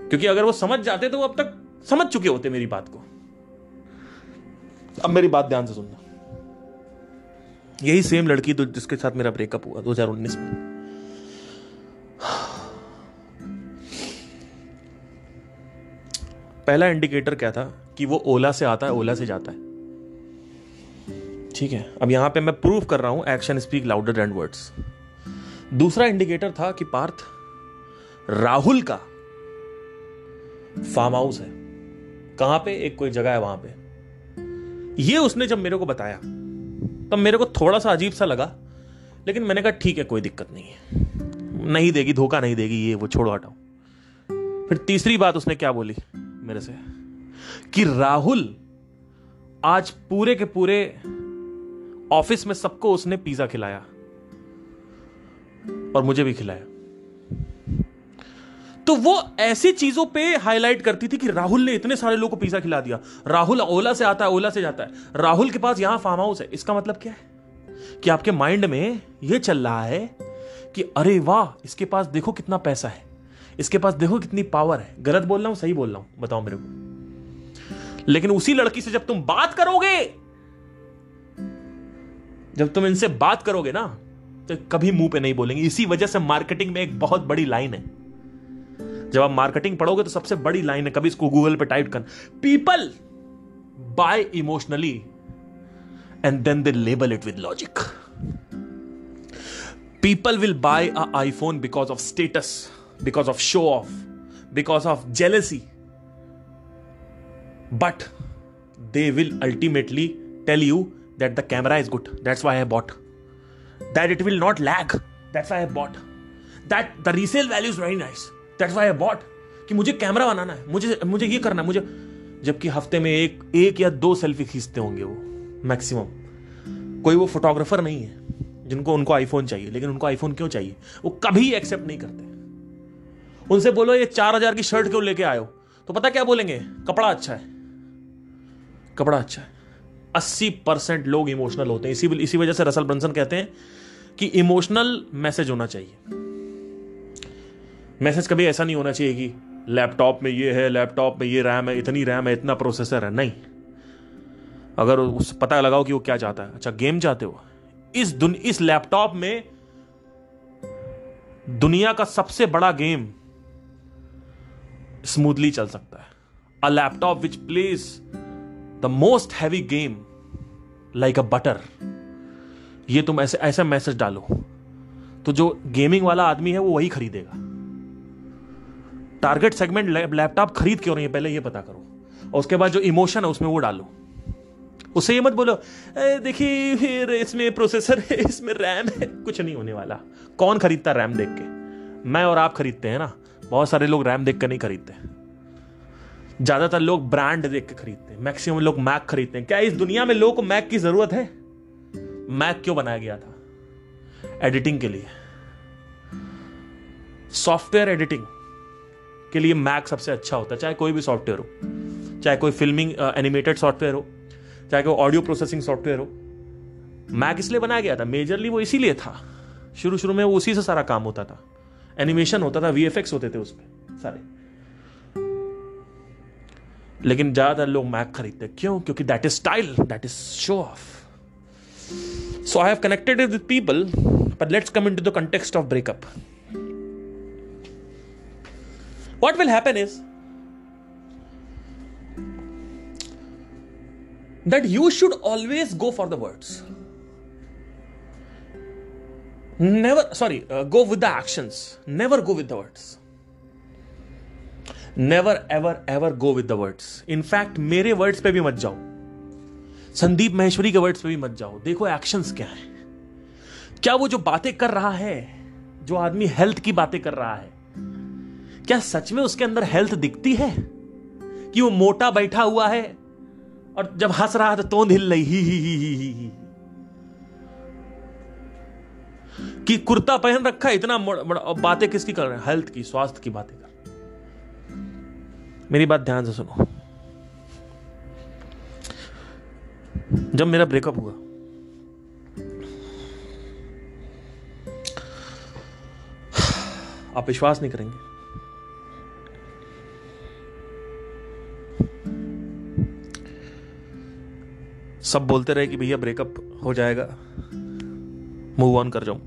Speaker 1: क्योंकि अगर वो समझ जाते तो वो अब तक समझ चुके होते मेरी बात को। अब मेरी बात ध्यान से सुनना। यही सेम लड़की तो जिसके साथ मेरा ब्रेकअप हुआ 2019 में। पहला इंडिकेटर क्या था कि वो ओला से आता है, ओला से जाता है। ठीक है, अब यहाँ पे मैं प्रूव कर रहा हूँ action speak louder than words दूसरा इंडिकेटर था कि पार्थ राहुल का फार्म हाउस है। कहाँ पे? एक कोई जगह है वहाँ पे। ये उसने जब मेरे को बताया तब मेरे को थोड़ा सा अजीब सा लगा, लेकिन मैंने कहा, ठीक है, कोई दिक्कत नहीं है। नहीं देगी, धोखा नहीं देगी, ये वो छोड़ो, हटाओ। फिर तीसरी बात उसने क्या बोली मेरे से? कि राहुल, आज पूरे के पूरे ऑफ़िस में सबको उसने पिज्जा खिलाया। और मुझे भी खिलाया। तो वो ऐसी चीज़ों पे हाईलाइट करती थी कि राहुल ने इतने सारे लोगों को पिज्जा खिला दिया। राहुल ओला से आता है, ओला से जाता है। राहुल के पास यहाँ फार्म हाउस है। इसका मतलब क्या है? कि आपके माइंड में यह चल रहा है कि अरे वाह, इसके पास देखो कितना पैसा है। इसके पास देखो कितनी पावर है। गलत बोल रहा हूँ, सही बोल रहा हूँ, बताओ मेरे को। लेकिन उसी लड़की से जब तुम बात करोगे, जब तुम इनसे बात करोगे ना तो कभी मुँह पे नहीं बोलेंगे। इसी वजह से मार्केटिंग में एक बहुत बड़ी लाइन है। जब आप मार्केटिंग पढ़ोगे तो सबसे बड़ी लाइन है, कभी इसको गूगल पे टाइप कर people buy emotionally and then they label it with logic people will buy a iPhone because of status because of show off because of jealousy but they will ultimately tell you that the camera is good that's why I bought that it will not lack that's I bought that the resale value is very nice that's why I bought कि मुझे camera बनाना है, मुझे मुझे ये करना है, मुझे, जबकि हफ़्ते में एक एक या दो सेल्फी खींचते होंगे वो मैक्सिमम कोई वो फोटोग्राफर नहीं है, जिनको, उनको आईफोन चाहिए, लेकिन उनको आईफोन क्यों चाहिए? वो कभी एक्सेप्ट नहीं करते। उनसे बोलो, ये चार हज़ार की शर्ट क्यों लेके आयो तो पता क्या बोलेंगे? कपड़ा अच्छा है। कपड़ा अच्छा है। अस्सी परसेंट लोग इमोशनल होते हैं। इसी इसी वजह से रसल ब्रंसन कहते हैं कि इमोशनल मैसेज होना चाहिए। मैसेज कभी ऐसा नहीं होना चाहिए कि लैपटॉप में ये है, लैपटॉप में ये रैम है, इतनी रैम है, इतना प्रोसेसर है। नहीं। अगर उस पता लगाओ कि वो क्या चाहता है। अच्छा गेम चाहते हो? इस दुन, इस लैपटॉप में दुनिया का सबसे बड़ा गेम स्मूथली चल सकता है। A laptop which plays the most heavy game like a butter ये तुम ऐसे, ऐसा मैसेज डालो। तो जो गेमिंग वाला आदमी है, वो वही खरीदेगा। टारगेट सेगमेंट लैपटॉप खरीद क्यों रही है पहले ये पता करो। और उसके बाद जो इमोशन है उसमें वो डालो। उससे ये मत बोलो देखिए फिर इसमें प्रोसेसर है, इसमें रैम है। कुछ नहीं होने वाला। कौन खरीदता रैम देख के? मैं और आप खरीदते हैं ना? बहुत सारे लोग रैम देख कर नहीं खरीदते। ज़्यादातर लोग ब्रांड देख के खरीदते हैं। मैक्सिमम लोग मैक खरीदते हैं। क्या इस दुनिया में लोगों को मैक की ज़रूरत है? मैक क्यों बनाया गया था? एडिटिंग के लिए। सॉफ्टवेयर एडिटिंग के लिए मैक सबसे अच्छा होता है, चाहे कोई भी सॉफ्टवेयर हो, चाहे कोई फिल्मिंग एनिमेटेड सॉफ्टवेयर हो, चाहे कोई ऑडियो प्रोसेसिंग सॉफ्टवेयर हो। मैक इसलिए बनाया गया था मेजरली वो इसीलिए था। शुरू शुरू में वो उसी से सारा काम होता था। एनिमेशन होता था वीएफएक्स होते थे उसमें, सारे। लेकिन ज़्यादातर लोग मैक खरीदते क्यों? क्योंकि that is style that is show off so I have connected with people but let's come into the context of breakup what will happen is that you should always go for the words never sorry uh, go with the actions never go with the words never ever ever go with the words in fact मेरे words पे भी मत जाओ संदीप महेश्वरी के words पे भी मत जाओ देखो एक्शंस क्या है क्या वो जो बातें कर रहा है जो आदमी हेल्थ की बातें कर रहा है क्या सच में उसके अंदर हेल्थ दिखती है? कि वो मोटा बैठा हुआ है और जब हंस रहा है तो तोंद हिल रही, ही ही ही ही ही ही। कि कुर्ता पहन रखा है, इतना बातें किसकी कर रहे हैं? हेल्थ की, स्वास्थ्य की बातें कर मेरी बात ध्यान से सुनो। जब मेरा ब्रेकअप हुआ, आप विश्वास नहीं करेंगे। सब बोलते रहे कि भैया ब्रेकअप हो जाएगा। मूव ऑन कर जाऊँ।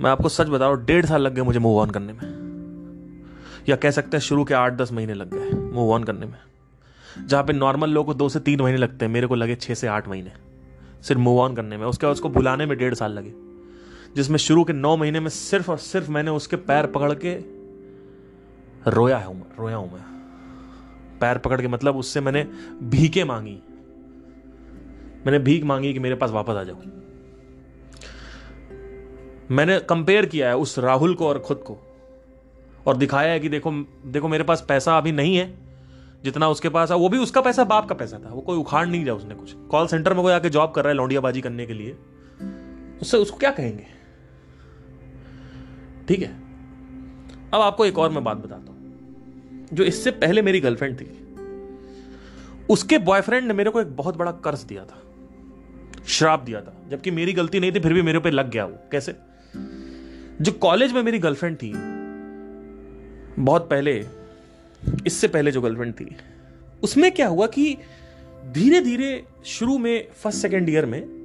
Speaker 1: मैं आपको सच बता रहा हूँ डेढ़ साल लग गए मुझे मूव ऑन करने में। या कह सकते हैं शुरू के आठ दस महीने लग गए मूव ऑन करने में। जहाँ पे नॉर्मल लोगों को दो से तीन महीने लगते हैं, मेरे को लगे छह से आठ महीने। सिर्फ़ मूव ऑन करने में। उसके बाद उसको बुलाने में डेढ़ साल लगे। जिसमें शुरू के नौ महीने में सिर्फ़ और सिर्फ़ मैंने उसके पैर पकड़ के रोया हूँ रोया हूँ मैं। पैर पकड़ के मतलब उससे मैंने भीखे मांगी। मैंने भीख मांगी कि मेरे पास वापस आ जाओ। मैंने कंपेयर किया है उस राहुल को और खुद को और दिखाया है कि देखो देखो मेरे पास पैसा अभी नहीं है, जितना उसके पास है। वो भी उसका पैसा, बाप का पैसा था। वो कोई उखाड़ नहीं दिया उसने कुछ। कॉल सेंटर में कोई आके जॉब कर रहा है लौंडियाबाजी करने के लिए। उससे उसको क्या कहेंगे? ठीक है। अब आपको एक और मैं बात बताता हूँ, जो इससे पहले मेरी गर्लफ्रेंड थी। उसके बॉयफ्रेंड ने मेरे को एक बहुत बड़ा कर्ज दिया था। श्राप दिया था। जबकि मेरी गलती नहीं थी, फिर भी मेरे पे लग गया वो। कैसे? जो कॉलेज में मेरी गर्लफ्रेंड थी, बहुत पहले, इससे पहले जो गर्लफ्रेंड थी, उसमें क्या हुआ कि धीरे धीरे शुरू में फ़र्स्ट सेकेंड ईयर में,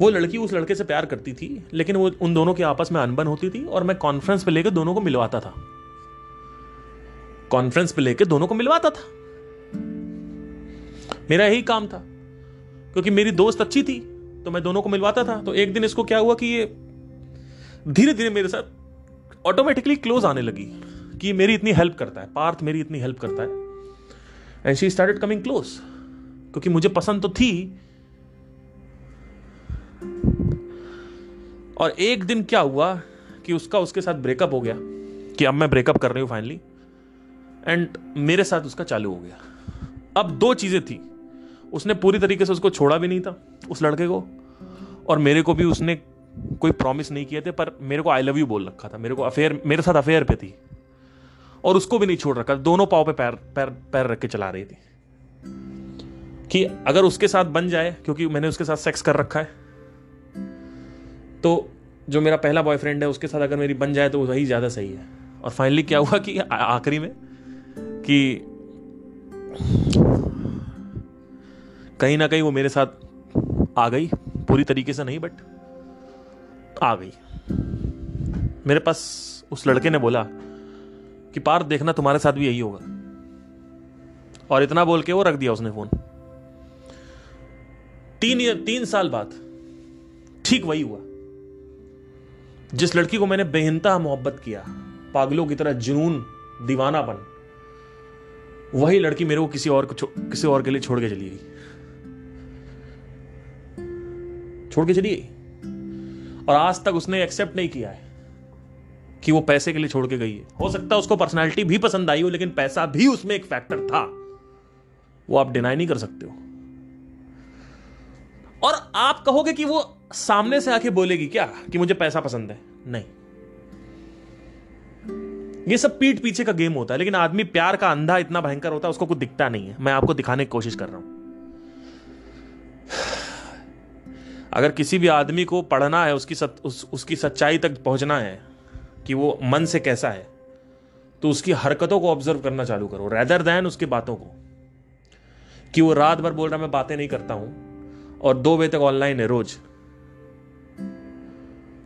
Speaker 1: वो लड़की उस लड़के से प्यार करती थी, लेकिन वो उन दोनों के आपस में अनबन होती थी और मैं कॉन्फ्रेंस पे लेकर दोनों को मिलवाता था। कॉन्फ्रेंस पे लेकर दोनों को मिलवाता था। मेरा यही काम था। क्योंकि मेरी दोस्त अच्छी थी तो मैं दोनों को मिलवाता था। तो एक दिन इसको क्या हुआ कि ये धीरे धीरे मेरे साथ ऑटोमेटिकली क्लोज आने लगी कि मेरी इतनी हेल्प करता है, पार्थ मेरी इतनी हेल्प करता है। And she started coming close क्योंकि मुझे पसंद तो थी। और एक दिन क्या हुआ कि उसका उसके साथ ब्रेकअप हो गया, कि अब मैं ब्रेकअप कर रही हूँ फाइनली एंड मेरे साथ उसका चालू हो गया। अब दो चीज़ें थी। उसने पूरी तरीके से उसको छोड़ा भी नहीं था, उस लड़के को। और मेरे को भी उसने कोई प्रॉमिस नहीं किए थे, पर मेरे को आई लव यू बोल रखा था। मेरे को अफेयर मेरे साथ अफेयर पे थी। और उसको भी नहीं छोड़ रखा दोनों पाव पे पैर पैर पैर रख के चला रही थी। कि अगर उसके साथ बन जाए, क्योंकि मैंने उसके साथ सेक्स कर रखा है तो जो मेरा पहला बॉयफ्रेंड है, उसके साथ अगर मेरी बन जाए तो वही ज़्यादा सही है। और फाइनली क्या हुआ कि आखिरी में, कि कहीं ना कहीं वो मेरे साथ आ गई, पूरी तरीके से नहीं बट आ गई। मेरे पास उस लड़के ने बोला कि पार देखना तुम्हारे साथ भी यही होगा। और इतना बोल के वो रख दिया उसने फ़ोन। तीन तीन साल बाद ठीक वही हुआ। जिस लड़की को मैंने बेहनता मोहब्बत किया, पागलों की तरह जुनून दीवानापन वही लड़की मेरे को किसी और को किसी और के लिए छोड़ के चली गई। छोड़ के चली गई और आज तक उसने एक्सेप्ट नहीं किया है कि वो पैसे के लिए छोड़ के गई है। हो सकता है उसको पर्सनालिटी भी पसंद आई हो, लेकिन पैसा भी उसमें एक फैक्टर था। वो आप डिनाई नहीं कर सकते हो। और आप कहोगे कि वो सामने से आके बोलेगी क्या कि मुझे पैसा पसंद है? नहीं। ये सब पीठ पीछे का गेम होता है, लेकिन आदमी प्यार का अंधा इतना भयंकर होता है, उसको कुछ दिखता नहीं है। मैं आपको दिखाने की कोशिश कर रहा हूँ। अगर किसी भी आदमी को पढ़ना है उसकी सत, उस, उसकी सच्चाई तक पहुँचना है कि वो मन से कैसा है तो उसकी हरकतों को ऑब्ज़र्व करना चालू करो रेदर दैन उसकी बातों को। कि वो रात भर बोल रहा मैं बातें नहीं करता हूँ और दो बजे तक ऑनलाइन है रोज।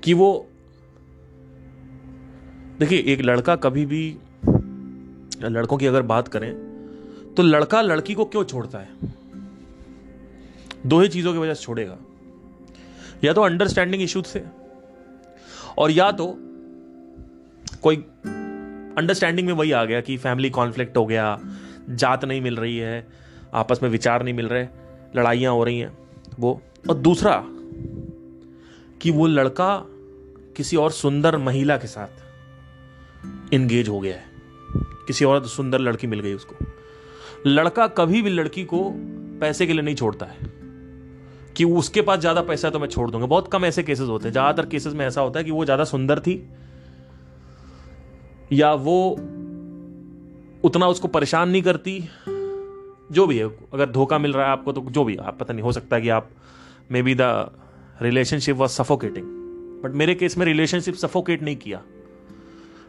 Speaker 1: कि वो देखिए एक लड़का कभी भी लड़कों की अगर बात करें तो लड़का लड़की को क्यों छोड़ता है? दो ही चीज़ों की वजह से छोड़ेगा। या तो अंडरस्टैंडिंग इश्यू से, और या तो कोई अंडरस्टैंडिंग में वही आ गया कि फैमिली कॉन्फ्लिक्ट हो गया, जात नहीं मिल रही है, आपस में विचार नहीं मिल रहे, लड़ाइयाँ हो रही हैं, वो। और दूसरा, कि वो लड़का किसी और सुंदर महिला के साथ इंगेज हो गया है। किसी और सुंदर लड़की मिल गई उसको। लड़का कभी भी लड़की को पैसे के लिए नहीं छोड़ता है। कि उसके पास ज़्यादा पैसा है तो मैं छोड़ दूँगा। बहुत कम ऐसे केसेस होते हैं। ज़्यादातर केसेस में ऐसा होता है कि वो ज़्यादा सुंदर थी, या वो उतना उसको परेशान नहीं करती। जो भी है, अगर धोखा मिल रहा है आपको तो जो भी, आप पता नहीं, हो सकता है कि आप may be the relationship was suffocating but मेरे केस में रिलेशनशिप सफोकेट नहीं किया।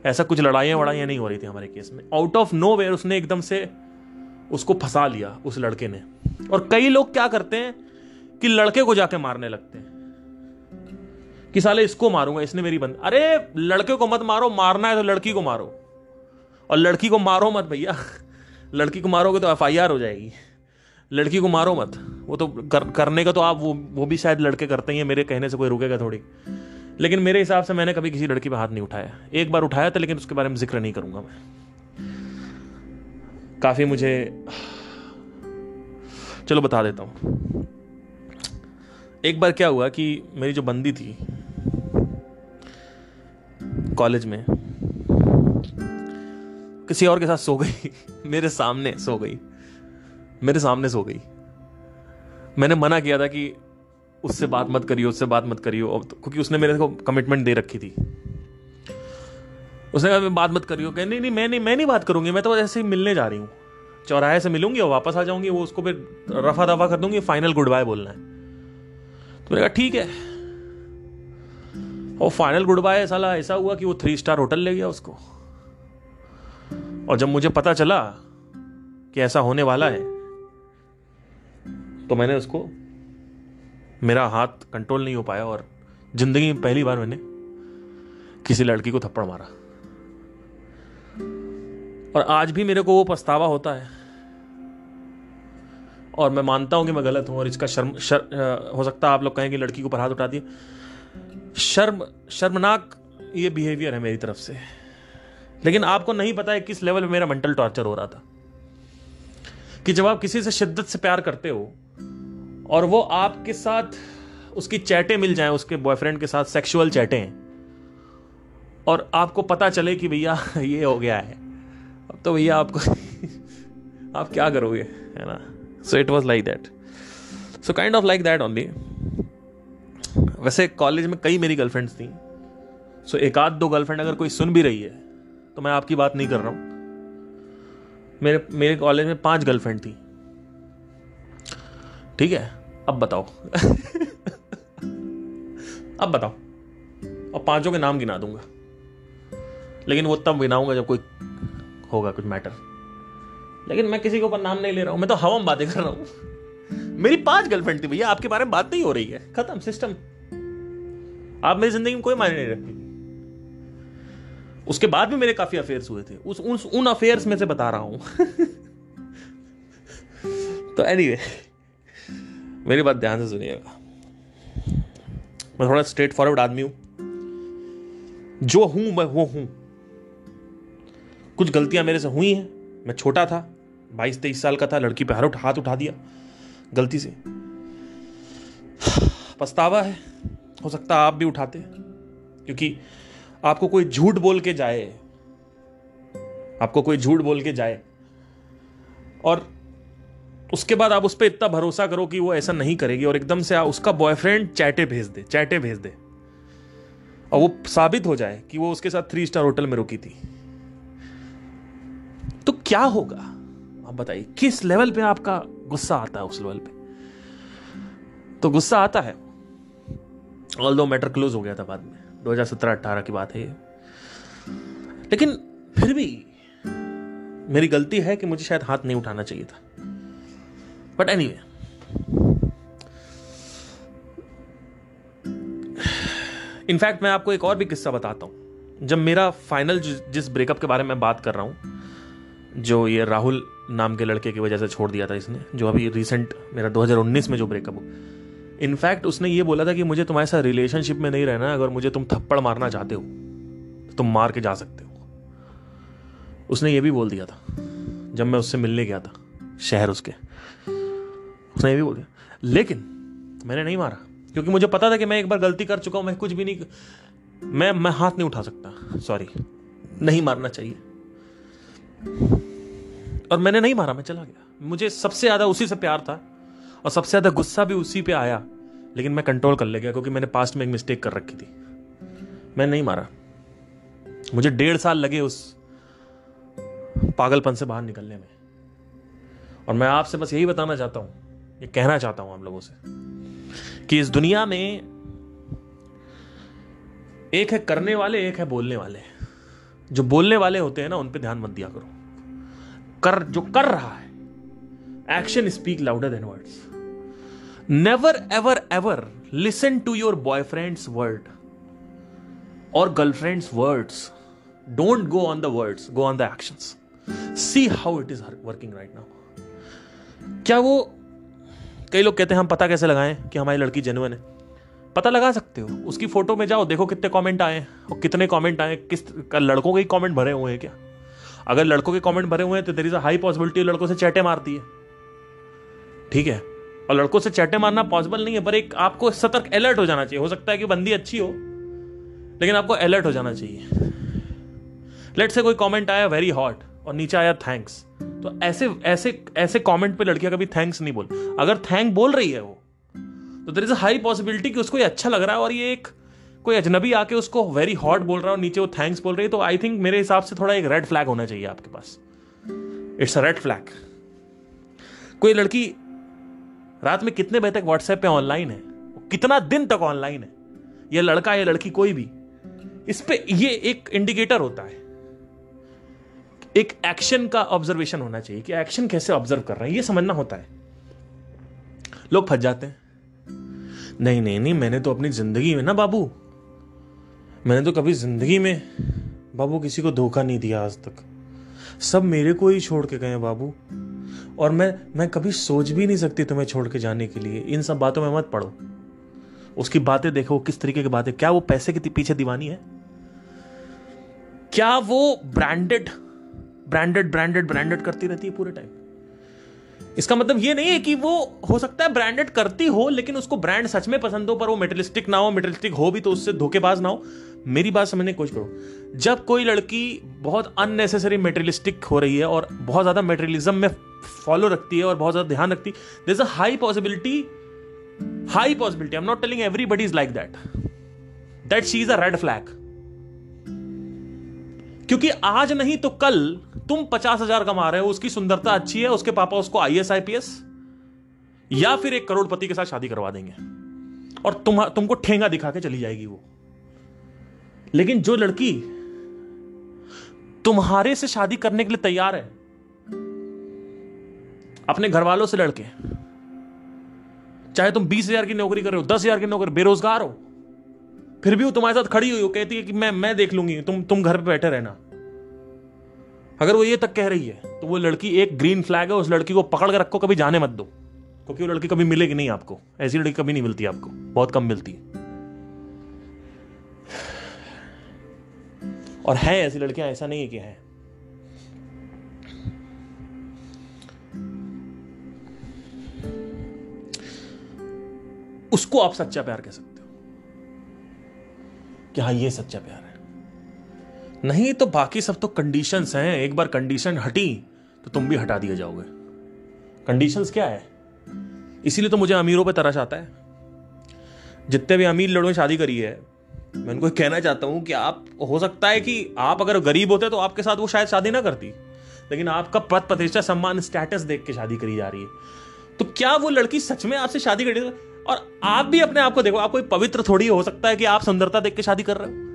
Speaker 1: ऐसा कुछ लड़ाइयाँ वड़ाइयाँ नहीं हो रही थी हमारे केस में। आउट ऑफ़ नो वेयर उसने एकदम से उसको फंसा लिया, उस लड़के ने। और कई लोग क्या करते हैं कि लड़के को जाके मारने लगते हैं। कि साले इसको मारूँगा इसने मेरी बंद अरे लड़के को मत मारो मारना है तो लड़की को मारो। और लड़की को मारो मत भैया। लड़की को मारोगे तो एफआईआर हो जाएगी। लड़की को मारो मत। वो तो कर, करने का तो आप वो वो भी शायद लड़के करते ही हैं मेरे कहने से कोई रुकेगा थोड़ी। लेकिन मेरे हिसाब से मैंने कभी किसी लड़की पर हाथ नहीं उठाया। एक बार उठाया था लेकिन उसके बारे में ज़िक्र नहीं करूँगा मैं। काफ़ी मुझे चलो बता देता हूँ। एक बार क्या हुआ कि मेरी जो बंदी थी कॉलेज में किसी और के साथ सो गई मेरे सामने सो गई मेरे सामने सो गई। मैंने मना किया था कि उससे बात मत करियो उससे बात मत करियो तो, क्योंकि उसने मेरे को कमिटमेंट दे रखी थी। उसने कहा बात मत करियो। कह नहीं नहीं मैं नहीं मैं नहीं बात करूँगी मैं तो ऐसे ही मिलने जा रही हूँ। चौराहे से मिलूँगी और वापस आ जाऊँगी वो उसको फिर रफा दफ़ा कर दूँगी फाइनल गुड बाय बोलना है। तो मैंने कहा, ठीक है. और फाइनल गुड बाय साला, ऐसा हुआ कि वो थ्री स्टार होटल ले गया उसको। और जब मुझे पता चला कि ऐसा होने वाला है तो मैंने उसको, मेरा हाथ कंट्रोल नहीं हो पाया और ज़िंदगी में पहली बार मैंने किसी लड़की को थप्पड़ मारा। और आज भी मेरे को वो पछतावा होता है। और मैं मानता हूँ कि मैं गलत हूँ और इसका शर्म शर, हो सकता है आप लोग कहें कि लड़की को पर हाथ उठा दिए शर्म शर्मनाक ये बिहेवियर है मेरी तरफ़ से। लेकिन आपको नहीं पता है किस लेवल में मेरा मेंटल टॉर्चर हो रहा था। कि जब आप किसी से शिद्दत से प्यार करते हो और वो आपके साथ उसकी चैटें मिल जाएँ उसके बॉयफ्रेंड के साथ सेक्सुअल चैटें और आपको पता चले कि भैया ये हो गया है। अब तो भैया आपको आप क्या करोगे है ना? So it was like that so kind of like that only वैसे कॉलेज में कई मेरी गर्लफ्रेंड्स थी। सो so, एक आध दो गर्लफ्रेंड अगर कोई सुन भी रही है तो मैं आपकी बात नहीं कर रहा हूँ। मेरे मेरे कॉलेज में पाँच गर्लफ्रेंड थी। ठीक है? अब बताओ। अब बताओ। और पाँचों के नाम गिना दूँगा। लेकिन वो तब गिनाऊँगा जब कोई होगा कुछ मैटर लेकिन मैं किसी के ऊपर नाम नहीं ले रहा हूँ मैं तो हवा में बातें कर रहा हूँ। मेरी पाँच गर्लफ्रेंड थी भैया आपके बारे में बात नहीं हो रही है। खत्म सिस्टम आप मेरी ज़िंदगी में कोई मायने नहीं रखती। उसके बाद भी मेरे काफ़ी अफेयर्स हुए थे। उस उन उन अफेयर्स में से बता रहा हूँ। तो एनीवे anyway, मेरी बात ध्यान से सुनिएगा। मैं थोड़ा स्ट्रेट फॉरवर्ड आदमी हूँ। जो हूँ मैं वो हूँ। कुछ गलतियाँ मेरे से हुई हैं मैं छोटा था। बाईस, तेईस साल का था, लड़की पे हाथ हाथ उठा दिया, गलती से। पछतावा है, हो सकता आप भी उठाते। क्योंकि आपको कोई झूठ बोल के जाए, आपको कोई झूठ बोल के जाए, और उसके बाद आप उस पर इतना भरोसा करो कि वो ऐसा नहीं करेगी, और एकदम से उसका बॉयफ्रेंड चैटे भेज दे, चैटे भेज दे। और वो साबित हो जाए कि वो उसके साथ थ्री स्टार होटल में रुकी थी। तो क्या होगा? बताइए किस लेवल पे आपका गुस्सा आता है उस लेवल पे? तो गुस्सा आता है। ऑल दो मैटर क्लोज हो गया था बाद में 2017-18 की बात है ये। लेकिन फिर भी मेरी गलती है कि मुझे शायद हाथ नहीं उठाना चाहिए था। बट एनी anyway, इनफैक्ट मैं आपको एक और भी किस्सा बताता हूँ। जब मेरा फाइनल जिस ब्रेकअप के बारे में बात कर रहा हूँ जो ये राहुल नाम के लड़के की वजह से छोड़ दिया था इसने, जो अभी रिसेंट मेरा 2019 में जो ब्रेकअप हो इनफैक्ट उसने ये बोला था कि मुझे तुम्हारे साथ रिलेशनशिप में नहीं रहना अगर मुझे तुम थप्पड़ मारना चाहते हो तो तुम मार के जा सकते हो। उसने ये भी बोल दिया था, जब मैं उससे मिलने गया था, शहर उसके। उसने ये भी बोल दिया। लेकिन मैंने नहीं मारा, क्योंकि मुझे पता था कि मैं एक बार गलती कर चुका हूँ, मैं कुछ भी नहीं, मैं मैं हाथ नहीं उठा सकता सॉरी नहीं मारना चाहिए। और मैंने नहीं मारा, मैं चला गया। मुझे सबसे ज़्यादा उसी से प्यार था और सबसे ज़्यादा गुस्सा भी उसी पे आया, लेकिन मैं कंट्रोल कर ले गया क्योंकि मैंने पास्ट में एक मिस्टेक कर रखी थी। मैं नहीं मारा। मुझे डेढ़ साल लगे उस पागलपन से बाहर निकलने में। और मैं आपसे बस यही बताना चाहता हूँ, ये कहना चाहता हूँ आप लोगों से, कि इस दुनिया में एक है करने वाले, एक है बोलने वाले। जो बोलने वाले होते हैं ना, उन पे ध्यान मत दिया करो। कर, जो कर रहा है। Action speak louder than words never ever ever listen to your boyfriends word और girlfriends words don't go on the words go on the action see how it is working right now क्या वो, कई लोग कहते हैं, हम पता कैसे लगाएँ कि हमारी लड़की जेनुअन है? पता लगा सकते हो। उसकी फ़ोटो में जाओ, देखो कितने कमेंट आए और कितने कमेंट आए किस लड़कों के ही कमेंट भरे हुए हैं क्या? अगर लड़कों के कमेंट भरे हुए हैं तो there is a high possibility लड़कों से चैटे मारती है। ठीक है? और लड़कों से चैटे मारना पॉसिबल नहीं है, पर एक आपको सतर्क अलर्ट हो जाना चाहिए। हो सकता है कि बंदी अच्छी हो, लेकिन आपको अलर्ट हो जाना चाहिए। लेट से कोई कमेंट आया वेरी हॉट और नीचे आया थैंक्स तो ऐसे ऐसे ऐसे कमेंट पे लड़कियाँ कभी थैंक्स नहीं बोल अगर थैंक बोल रही है वो तो there is a high possibility कि उसको ये अच्छा लग रहा है, और ये एक कोई अजनबी आके उसको वेरी हॉट बोल रहा है नीचे वो थैंक्स बोल रही है तो आई थिंक मेरे हिसाब से थोड़ा एक रेड फ्लैग होना चाहिए आपके पास। इट्स अ रेड फ्लैग कोई लड़की रात में कितने बजे तक व्हाट्सएप पे ऑनलाइन है? कितना दिन तक ऑनलाइन है? ये लड़का, या लड़की कोई भी, इस पे ये एक इंडिकेटर होता है। एक एक्शन का ऑब्जर्वेशन होना चाहिए कि एक्शन कैसे ऑब्ज़र्व कर रहे हैं, ये समझना होता है। लोग फंस जाते हैं। नहीं नहीं नहीं, मैंने तो अपनी ज़िंदगी में ना बाबू मैंने तो कभी ज़िंदगी में बाबू किसी को धोखा नहीं दिया आज तक। सब मेरे को ही छोड़ के गए बाबू। और मैं मैं कभी सोच भी नहीं सकती तुम्हें छोड़ के जाने के लिए। इन सब बातों में मत पढ़ो उसकी बातें देखो, किस तरीके की बातें। क्या वो पैसे के पीछे दीवानी है? क्या वो ब्रांडेड ब्रांडेड ब्रांडेड ब्रांडेड करती रहती है पूरे टाइम इसका मतलब ये नहीं है कि वो, हो सकता है ब्रांडेड करती हो, लेकिन उसको ब्रांड सच में पसंद हो, पर वो मेटेलिस्टिक ना हो मेटेलिस्टिक हो भी तो उससे धोखेबाज ना हो। मेरी बात समझने की कोशिश करो। जब कोई लड़की बहुत अननेसेसरी मेटेरियलिस्टिक हो रही है और बहुत ज़्यादा मेटेरियलिज्म में फॉलो रखती है और बहुत ज़्यादा ध्यान रखती है is a high possibility high possibility I am not telling everybody is like that that she is a red flag क्योंकि आज नहीं तो कल तुम पचास हज़ार कमा रहे हो, उसकी सुंदरता अच्छी है, उसके पापा उसको आई एस आईपीएस या फिर एक करोड़पति के साथ शादी करवा देंगे। और तुम तुमको ठेंगा दिखा के चली जाएगी वो। लेकिन जो लड़की तुम्हारे से शादी करने के लिए तैयार है, अपने घर वालों से लड़के, चाहे तुम बीस हज़ार की नौकरी कर रहे हो, दस हज़ार की नौकरी, बेरोजगार हो फिर भी वो तुम्हारे साथ खड़ी हुई हो कहती है कि मैं मैं देख लूँगी, तुम तुम घर पे बैठे रहना। अगर वो ये तक कह रही है तो वो लड़की, एक ग्रीन फ्लैग है, उस लड़की को पकड़ कर रखो, कभी जाने मत दो। क्योंकि वो लड़की कभी मिलेगी नहीं आपको। ऐसी लड़की कभी नहीं मिलती आपको। बहुत कम मिलती है। और है ऐसी लड़कियाँ, ऐसा नहीं है कि है। उसको आप सच्चा प्यार कह सकते कि हाँ ये सच्चा प्यार है। नहीं तो बाकी सब तो कंडीशंस हैं। एक बार कंडीशन हटी तो तुम भी हटा दिए जाओगे। कंडीशंस क्या है? इसीलिए तो मुझे अमीरों पे तरस आता है। जितने भी अमीर लड़ों ने शादी करी है, मैं उनको कहना चाहता हूँ कि आप, हो सकता है कि आप अगर गरीब होते तो आपके साथ वो शायद शादी ना करती। लेकिन आपका पद प्रतिष्ठा, सम्मान स्टेटस देख के शादी करी जा रही है। तो क्या वो लड़की सच में आपसे शादी करी और आप भी अपने आप को देखो, आप कोई पवित्र थोड़ी हो सकता है कि आप सुंदरता देख के शादी कर रहे हो?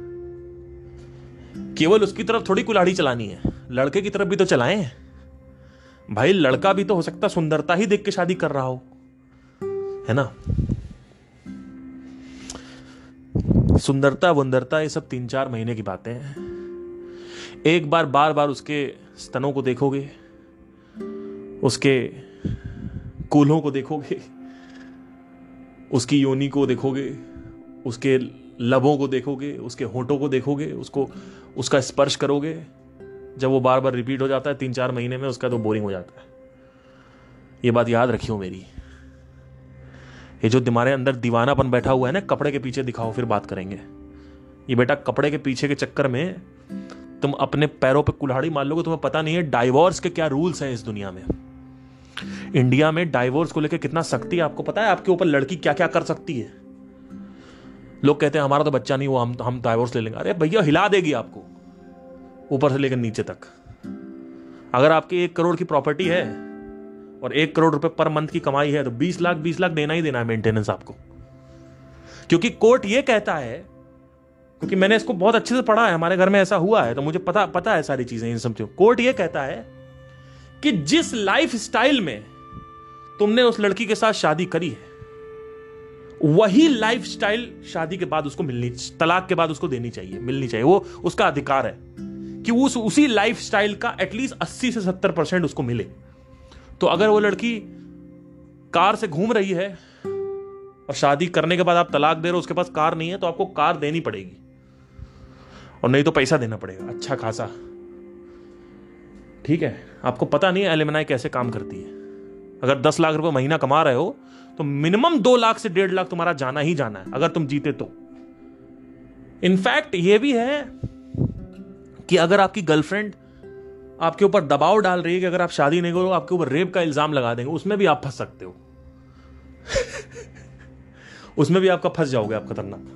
Speaker 1: केवल उसकी तरफ़ थोड़ी कुलाड़ी चलानी है। लड़के की तरफ़ भी तो चलाएँ। भाई, लड़का भी तो हो सकता सुंदरता ही देख के शादी कर रहा हो। है ना? सुंदरता, वंदरता, ये सब तीन चार महीने की बातें हैं। एक बार बार बार उसके स्तनों को देखोगे, उसके कूल्हों को देखोगे उसकी योनि को देखोगे, उसके लबों को देखोगे, उसके होठों को देखोगे, उसको, उसका स्पर्श करोगे, जब वो बार बार रिपीट हो जाता है तीन चार महीने में उसका तो बोरिंग हो जाता है। ये बात याद रखियो मेरी। ये जो तुम्हारे अंदर दीवानापन बैठा हुआ है ना, कपड़े के पीछे दिखाओ, फिर बात करेंगे। ये बेटा कपड़े के पीछे के चक्कर में तुम अपने पैरों पे कुल्हाड़ी मार लोगे, तुम्हें पता नहीं है डाइवोर्स के क्या रूल्स हैं इस दुनिया में। इंडिया में डाइवोर्स को लेकर कितना सख्ती है आपको पता है? आपके ऊपर लड़की क्या क्या कर सकती है? लोग कहते हैं, हमारा तो बच्चा नहीं हुआ, हम हम डाइवोर्स ले लेंगे। अरे भैया, हिला देगी आपको, ऊपर से लेकर नीचे तक। अगर आपकी एक करोड़ की प्रॉपर्टी है और एक करोड़ रुपए पर मंथ की कमाई है तो बीस लाख बीस लाख देना ही देना है मेंटेनेंस आपको। क्योंकि कोर्ट ये कहता है, क्योंकि मैंने इसको बहुत अच्छे से पढ़ा है, हमारे घर में ऐसा हुआ है तो मुझे पता पता है सारी चीज़ें इन सब चीज़ों कोर्ट ये कहता है कि जिस लाइफ स्टाइल में तुमने उस लड़की के साथ शादी करी है, वही लाइफ स्टाइल शादी के बाद उसको मिलनी, तलाक के बाद उसको देनी चाहिए, मिलनी चाहिए। वो उसका अधिकार है कि उस, उसी लाइफ स्टाइल का एटलीस्ट अस्सी से सत्तर परसेंट उसको मिले। तो अगर वो लड़की कार से घूम रही है और शादी करने के बाद आप तलाक दे रहे हो, उसके पास कार नहीं है तो आपको कार देनी पड़ेगी। और नहीं तो पैसा देना पड़ेगा। अच्छा खासा। ठीक है? आपको पता नहीं एलिमनाई कैसे काम करती है। अगर दस लाख रुपए महीना कमा रहे हो तो मिनिमम दो लाख से डेढ़ लाख तुम्हारा जाना ही जाना है, अगर तुम जीते तो। इनफैक्ट ये भी है कि अगर आपकी गर्लफ्रेंड आपके ऊपर दबाव डाल रही है कि अगर आप शादी नहीं करो आपके ऊपर रेप का इल्ज़ाम लगा देंगे, उसमें भी आप फंस सकते हो। उसमें भी आपका फंस जाओगे आप खतरनाक।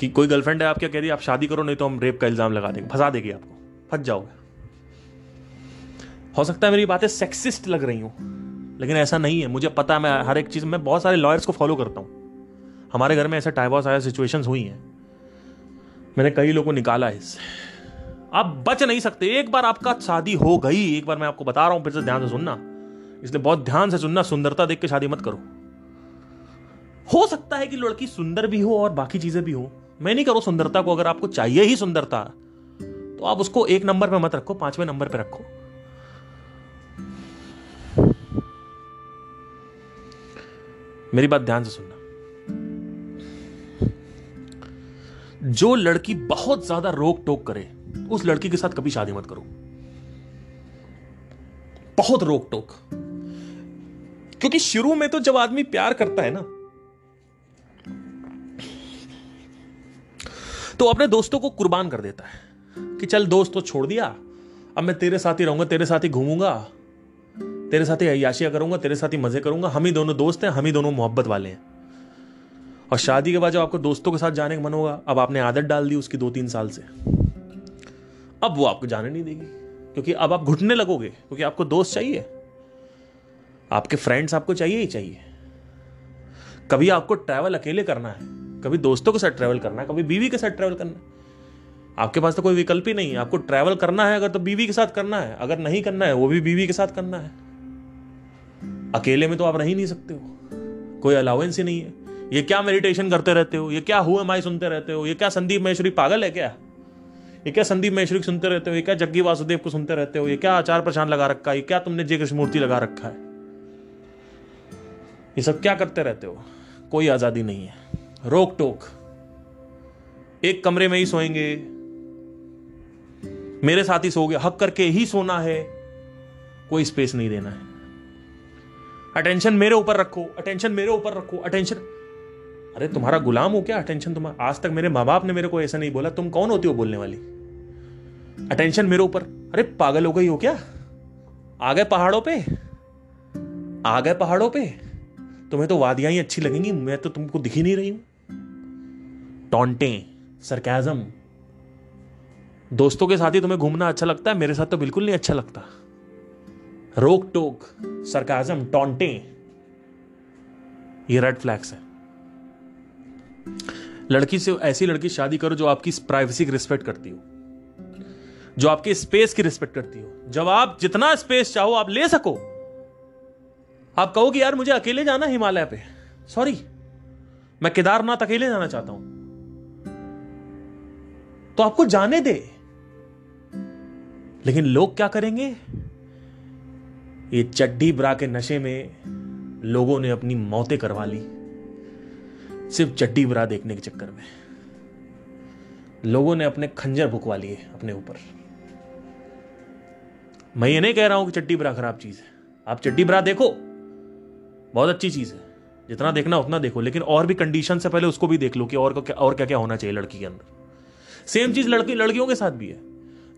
Speaker 1: कि कोई गर्लफ्रेंड है आप क्या कह रही है, आप शादी करो, नहीं तो हम रेप का इल्ज़ाम लगा देंगे। फंसा देगी आपको, फंस जाओगे। हो सकता है मेरी बातें सेक्सिस्ट लग रही हूँ, लेकिन ऐसा नहीं है। मुझे पता है, मैं हर एक चीज़ में बहुत सारे लॉयर्स को फॉलो करता हूँ। हमारे घर में ऐसे टाइवॉस आया सिचुएशन हुई हैं। मैंने कई लोगों को निकाला है इससे आप बच नहीं सकते। एक बार आपका शादी हो गई, एक बार मैं आपको बता रहा हूँ, फिर से ध्यान से सुनना। इसलिए बहुत ध्यान से सुनना, सुंदरता देख के शादी मत करो। हो सकता है कि लड़की सुंदर भी हो और बाकी चीज़ें भी हो। मैं नहीं करो सुंदरता को, अगर आपको चाहिए ही सुंदरता तो आप उसको एक नंबर पर मत रखो, पाँचवें नंबर पर रखो। मेरी बात ध्यान से सुनना। जो लड़की बहुत ज़्यादा रोक टोक करे, उस लड़की के साथ कभी शादी मत करो। बहुत रोक टोक क्योंकि शुरू में तो जब आदमी प्यार करता है ना तो अपने दोस्तों को कुर्बान कर देता है कि चल दोस्त तो छोड़ दिया, अब मैं तेरे साथ ही रहूँगा, तेरे साथ ही घूमूँगा तेरे साथ ही अयाशिया करूँगा, तेरे साथ ही मज़े करूँगा। हम ही दोनों दोस्त हैं, हम ही दोनों मोहब्बत वाले हैं। और शादी के बाद जब आपको दोस्तों के साथ जाने का मन होगा, अब आपने आदत डाल दी उसकी दो तीन साल से। अब वो आपको जाने नहीं देगी, क्योंकि अब आप घुटने लगोगे, क्योंकि आपको दोस्त चाहिए। आपके फ्रेंड्स आपको चाहिए ही चाहिए। कभी आपको ट्रैवल अकेले करना है, कभी दोस्तों के साथ ट्रैवल करना है, कभी बीवी के साथ ट्रैवल करना है। आपके पास तो कोई विकल्प ही नहीं है, आपको ट्रैवल करना है अगर तो बीवी के साथ करना है, अगर नहीं करना है, वो भी बीवी के साथ करना है। अकेले में तो आप रह ही नहीं सकते हो। कोई अलाउंस ही नहीं है। ये क्या मेडिटेशन करते रहते हो? ये क्या हुए माई सुनते रहते हो? ये क्या संदीप महेश्वरी पागल है क्या? ये क्या संदीप महेश्वरी सुनते रहते हो? ये क्या जग्गी वासुदेव को सुनते रहते हो? ये क्या आचार प्रशांत लगा रखा है? ये क्या तुमने जय कृष्णमूर्ति लगा रखा है? ये सब क्या करते रहते हो? कोई आज़ादी नहीं है। रोक टोक। एक कमरे में ही सोएँगे। मेरे साथ ही सो गया। हक करके ही सोना है। कोई स्पेस नहीं देना है। अटेंशन मेरे ऊपर रखो अटेंशन मेरे ऊपर रखो अटेंशन अरे तुम्हारा गुलाम हो क्या? अटेंशन तुम्हारा आज तक मेरे माँ बाप ने मेरे को ऐसा नहीं बोला। तुम कौन होती हो बोलने वाली? अटेंशन मेरे ऊपर। अरे पागल हो गई हो क्या? आ गए पहाड़ों पे। आ गए पहाड़ों पे। तुम्हें तो वादियाँ ही अच्छी लगेंगी। मैं तो तुमको दिख ही नहीं रही हूँ। टोंटे सरकाजम दोस्तों के साथ ही तुम्हें घूमना अच्छा लगता है। मेरे साथ तो बिल्कुल नहीं अच्छा लगता। रोक टोक सरकाजम टोंटे ये रेड फ्लैग्स है। लड़की से ऐसी लड़की शादी करो जो आपकी प्राइवेसी की रिस्पेक्ट करती हो, जो आपके स्पेस की रिस्पेक्ट करती हो। जब आप जितना स्पेस चाहो, आप ले सको। आप कहो कि यार, मुझे अकेले जाना हिमालय पे। सॉरी मैं केदारनाथ अकेले जाना चाहता हूँ। तो आपको जाने दे। लेकिन लोग क्या करेंगे? ये चड्डी ब्रा के नशे में लोगों ने अपनी मौतें करवा ली। सिर्फ़ चड्डी ब्रा देखने के चक्कर में। लोगों ने अपने खंजर भुकवा लिए अपने ऊपर। मैं ये नहीं कह रहा हूँ कि चड्डी ब्रा खराब चीज़ है। आप चड्डी ब्रा देखो। बहुत अच्छी चीज़ है। जितना देखना उतना देखो। लेकिन और भी कंडीशन से पहले उसको भी देख लो कि और क्या और क्या क्या होना चाहिए लड़की के अंदर। सेम चीज़ लड़की लड़कियों के साथ भी है।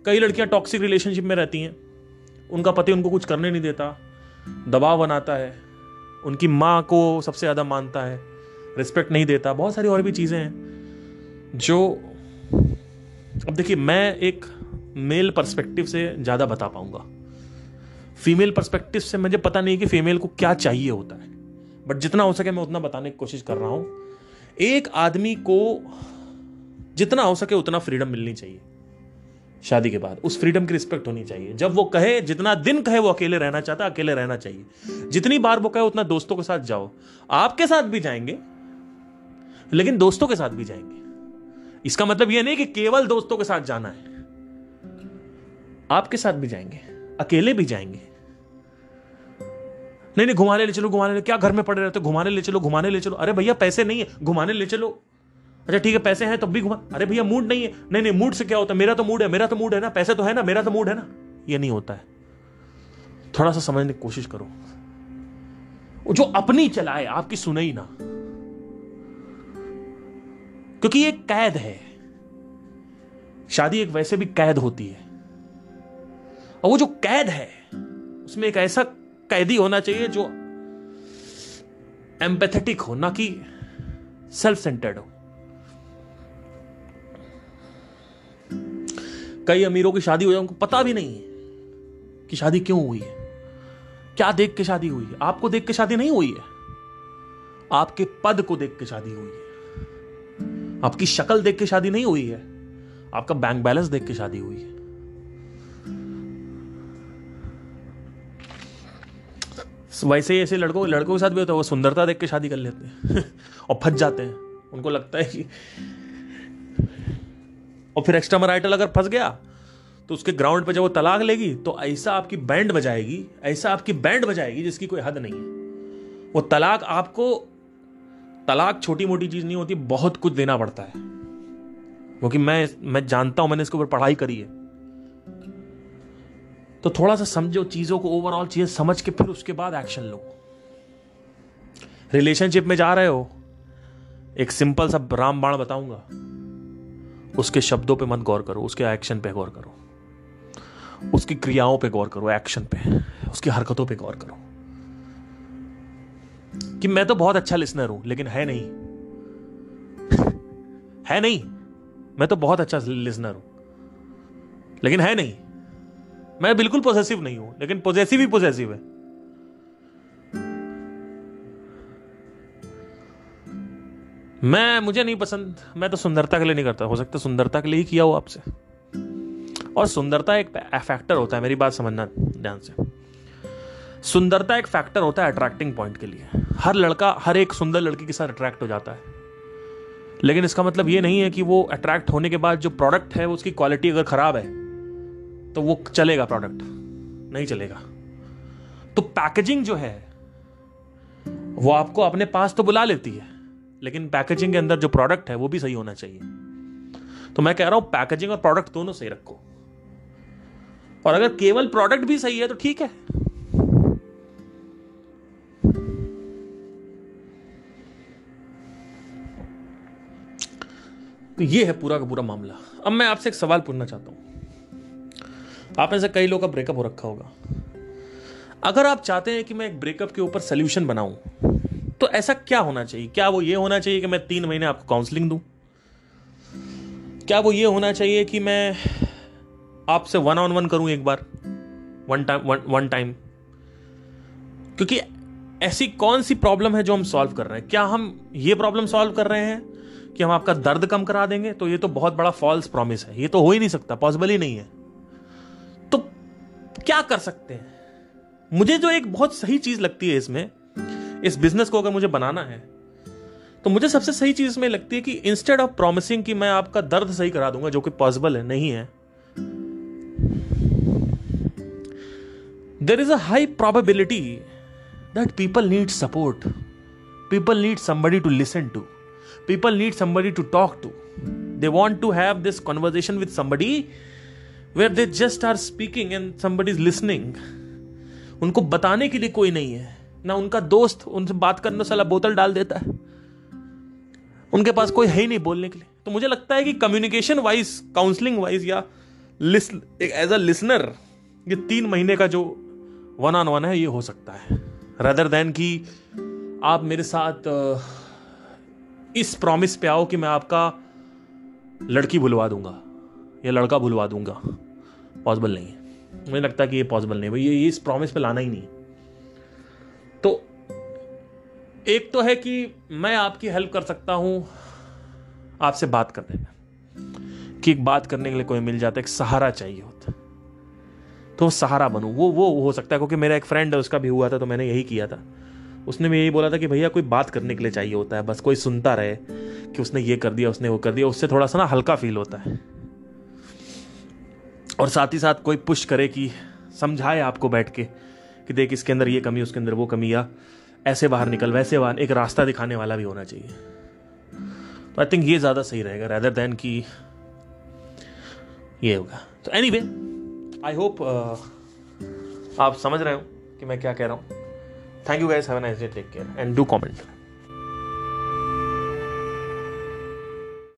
Speaker 1: कई लड़कियाँ टॉक्सिक रिलेशनशिप में रहती हैं। उनका पति उनको कुछ करने नहीं देता। दबाव बनाता है। उनकी माँ को सबसे ज़्यादा मानता है। रिस्पेक्ट नहीं देता। बहुत सारी और भी चीज़ें हैं। जो अब देखिए, मैं एक मेल पर्सपेक्टिव से ज़्यादा बता पाऊँगा। फीमेल पर्सपेक्टिव से मुझे पता नहीं कि फीमेल को क्या चाहिए होता है। बट जितना हो सके मैं उतना बताने की कोशिश कर रहा हूँ। एक आदमी को जितना हो सके उतना फ्रीडम मिलनी चाहिए। शादी के बाद, उस फ्रीडम की रिस्पेक्ट होनी चाहिए। जब वो कहे, जितना दिन कहे, वो अकेले रहना चाहता है अकेले रहना चाहिए। जितनी बार वो कहे, उतना दोस्तों के साथ जाओ। आपके साथ भी जाएँगे, लेकिन दोस्तों के साथ भी जाएँगे। इसका मतलब यह नहीं कि केवल दोस्तों के साथ जाना है। आपके साथ भी जाएँगे, अकेले भी जाएँगे। नहीं नहीं, घुमाने ले चलो, घुमाने ले, क्या घर में पड़े रहते घुमाने ले चलो, घुमाने ले चलो। अरे भैया, पैसे नहीं है, घुमाने ले चलो। अच्छा ठीक है, पैसे हैं, तब भी घुमा। अरे भैया मूड नहीं है। नहीं नहीं मूड से क्या होता है? मेरा तो मूड है, मेरा तो मूड है ना। पैसे तो है ना, मेरा तो मूड है ना। ये नहीं होता है। थोड़ा सा समझने की कोशिश करो। जो अपनी चलाए, आपकी सुने ही ना। क्योंकि ये कैद है। शादी एक वैसे भी कैद होती है। और वो जो कैद है, उसमें एक ऐसा कैदी होना चाहिए जो एम्पेथेटिक हो, ना कि सेल्फ सेंटर्ड हो। कई अमीरों की शादी हो जाए, उनको पता भी नहीं है कि शादी क्यों हुई है। क्या देख के शादी हुई है? आपको देख के शादी नहीं हुई है? आपके पद को देख के शादी हुई है। आपकी शक्ल देख के शादी नहीं हुई है। आपका बैंक बैलेंस देख के शादी हुई है। वैसे ही ऐसे लड़कों लड़कों के साथ भी होता है वो सुंदरता देख के शादी कर लेते हैं और फंस जाते हैं। उनको लगता है कि और फिर एक्स्ट्रा मराइटल अगर फंस गया तो उसके ग्राउंड पर जब वो तलाक लेगी तो ऐसा आपकी बैंड बजाएगी, ऐसा आपकी बैंड बजाएगी जिसकी कोई हद नहीं है। वो तलाक आपको, तलाक छोटी मोटी चीज़ नहीं होती, बहुत कुछ देना पड़ता है। क्योंकि मैं मैं जानता हूँ, मैंने इसके ऊपर पढ़ाई करी है। तो थोड़ा सा समझो चीज़ों को ओवरऑल चीज़ें समझ के फिर उसके बाद एक्शन लो। रिलेशनशिप में जा रहे हो, एक सिंपल सा राम बाण बताऊँगा। उसके शब्दों पे मत गौर करो, उसके एक्शन पे गौर करो। उसकी क्रियाओं पे गौर करो एक्शन पे, उसकी हरकतों पे गौर करो। कि मैं तो बहुत अच्छा लिसनर हूँ, लेकिन है नहीं। है नहीं। मैं तो बहुत अच्छा लिसनर हूँ, लेकिन है नहीं। मैं बिल्कुल पोजेसिव नहीं हूँ, लेकिन पोजेसिव ही पोजेसिव है। मैं, मुझे नहीं पसंद। मैं तो सुंदरता के लिए नहीं करता। हो सकता सुंदरता के लिए ही किया हो आपसे। और सुंदरता एक फैक्टर होता है, मेरी बात समझना ध्यान से। सुंदरता एक फैक्टर होता है अट्रैक्टिंग पॉइंट के लिए। हर लड़का, हर एक सुंदर लड़की के साथ अट्रैक्ट हो जाता है। लेकिन इसका मतलब ये नहीं है कि वो अट्रैक्ट होने के बाद जो प्रोडक्ट है उसकी क्वालिटी अगर खराब है तो वो चलेगा प्रोडक्ट नहीं चलेगा। तो पैकेजिंग जो है, वो आपको अपने पास तो बुला लेती है। लेकिन पैकेजिंग के अंदर जो प्रोडक्ट है, वो भी सही होना चाहिए। तो मैं कह रहा हूँ पैकेजिंग और प्रोडक्ट दोनों सही रखो। और अगर केवल प्रोडक्ट भी सही है तो ठीक है। तो ये है पूरा का पूरा मामला। अब मैं आपसे एक सवाल पूछना चाहता हूँ। आप में से कई लोग का ब्रेकअप हो रखा होगा। अगर आप चाहते हैं कि मैं एक ब्रेकअप के ऊपर सोल्यूशन बनाऊँ तो ऐसा क्या होना चाहिए? क्या वो ये होना चाहिए कि मैं तीन महीने आपको काउंसलिंग दूँ? क्या वो ये होना चाहिए कि मैं आपसे वन ऑन वन करूँ एक बार? वन टाइम वन टाइम क्योंकि ऐसी कौन सी प्रॉब्लम है जो हम सॉल्व कर रहे हैं? क्या हम ये प्रॉब्लम सॉल्व कर रहे हैं कि हम आपका दर्द कम करा देंगे? तो ये तो बहुत बड़ा फॉल्स प्रॉमिस है। ये तो हो ही नहीं सकता पॉसिबल ही नहीं है। तो क्या कर सकते हैं? मुझे जो एक बहुत सही चीज़ लगती है इसमें इस बिज़नेस को अगर मुझे बनाना है तो मुझे सबसे सही चीज़ में लगती है कि इंस्टेड ऑफ़ प्रॉमिसिंग कि मैं आपका दर्द सही करा दूँगा, जो कि पॉसिबल है, नहीं है there is a high probability that people need support people need somebody to listen to people need somebody to talk to they want to have this conversation with somebody where they just are speaking and somebody is listening. उनको बताने के लिए कोई नहीं है। ना उनका दोस्त उनसे बात करने साला बोतल डाल देता है। उनके पास कोई है ही नहीं बोलने के लिए। तो मुझे लगता है कि कम्युनिकेशन वाइज काउंसलिंग वाइज या एज अ लिसनर ये तीन महीने का जो वन ऑन वन है, ये हो सकता है। रदर देन कि आप मेरे साथ इस प्रॉमिस पे आओ कि मैं आपका लड़की भुलवा दूँगा, या लड़का भुलवा दूँगा। पॉसिबल नहीं है। मुझे लगता है कि ये पॉसिबल नहीं भाई, ये इस प्रॉमिस पे लाना ही नहीं एक तो है कि मैं आपकी हेल्प कर सकता हूँ, आपसे बात करने में। कि एक बात करने के लिए कोई मिल जाता है एक सहारा चाहिए होता। तो सहारा बनूं, वो वो हो सकता है, क्योंकि मेरा एक फ्रेंड है, उसका भी हुआ था तो मैंने यही किया था। उसने भी यही बोला था कि भैया, कोई बात करने के लिए चाहिए होता है, बस कोई सुनता रहे कि उसने ये कर दिया, उसने वो कर दिया, उससे थोड़ा सा ना हल्का फील होता है। और साथ ही साथ कोई पुश करे कि समझाए आपको बैठ के, कि देख इसके अंदर ये कमी, उसके अंदर वो कमी, या ऐसे बाहर निकल, वैसे बाहर, एक रास्ता दिखाने वाला भी होना चाहिए। तो आई थिंक ये ज़्यादा सही रहेगा रैदर देन कि ये होगा। तो एनी वे आई होप आप समझ रहे हो कि मैं क्या कह रहा हूँ। Thank you guys have nice day take care and do comment.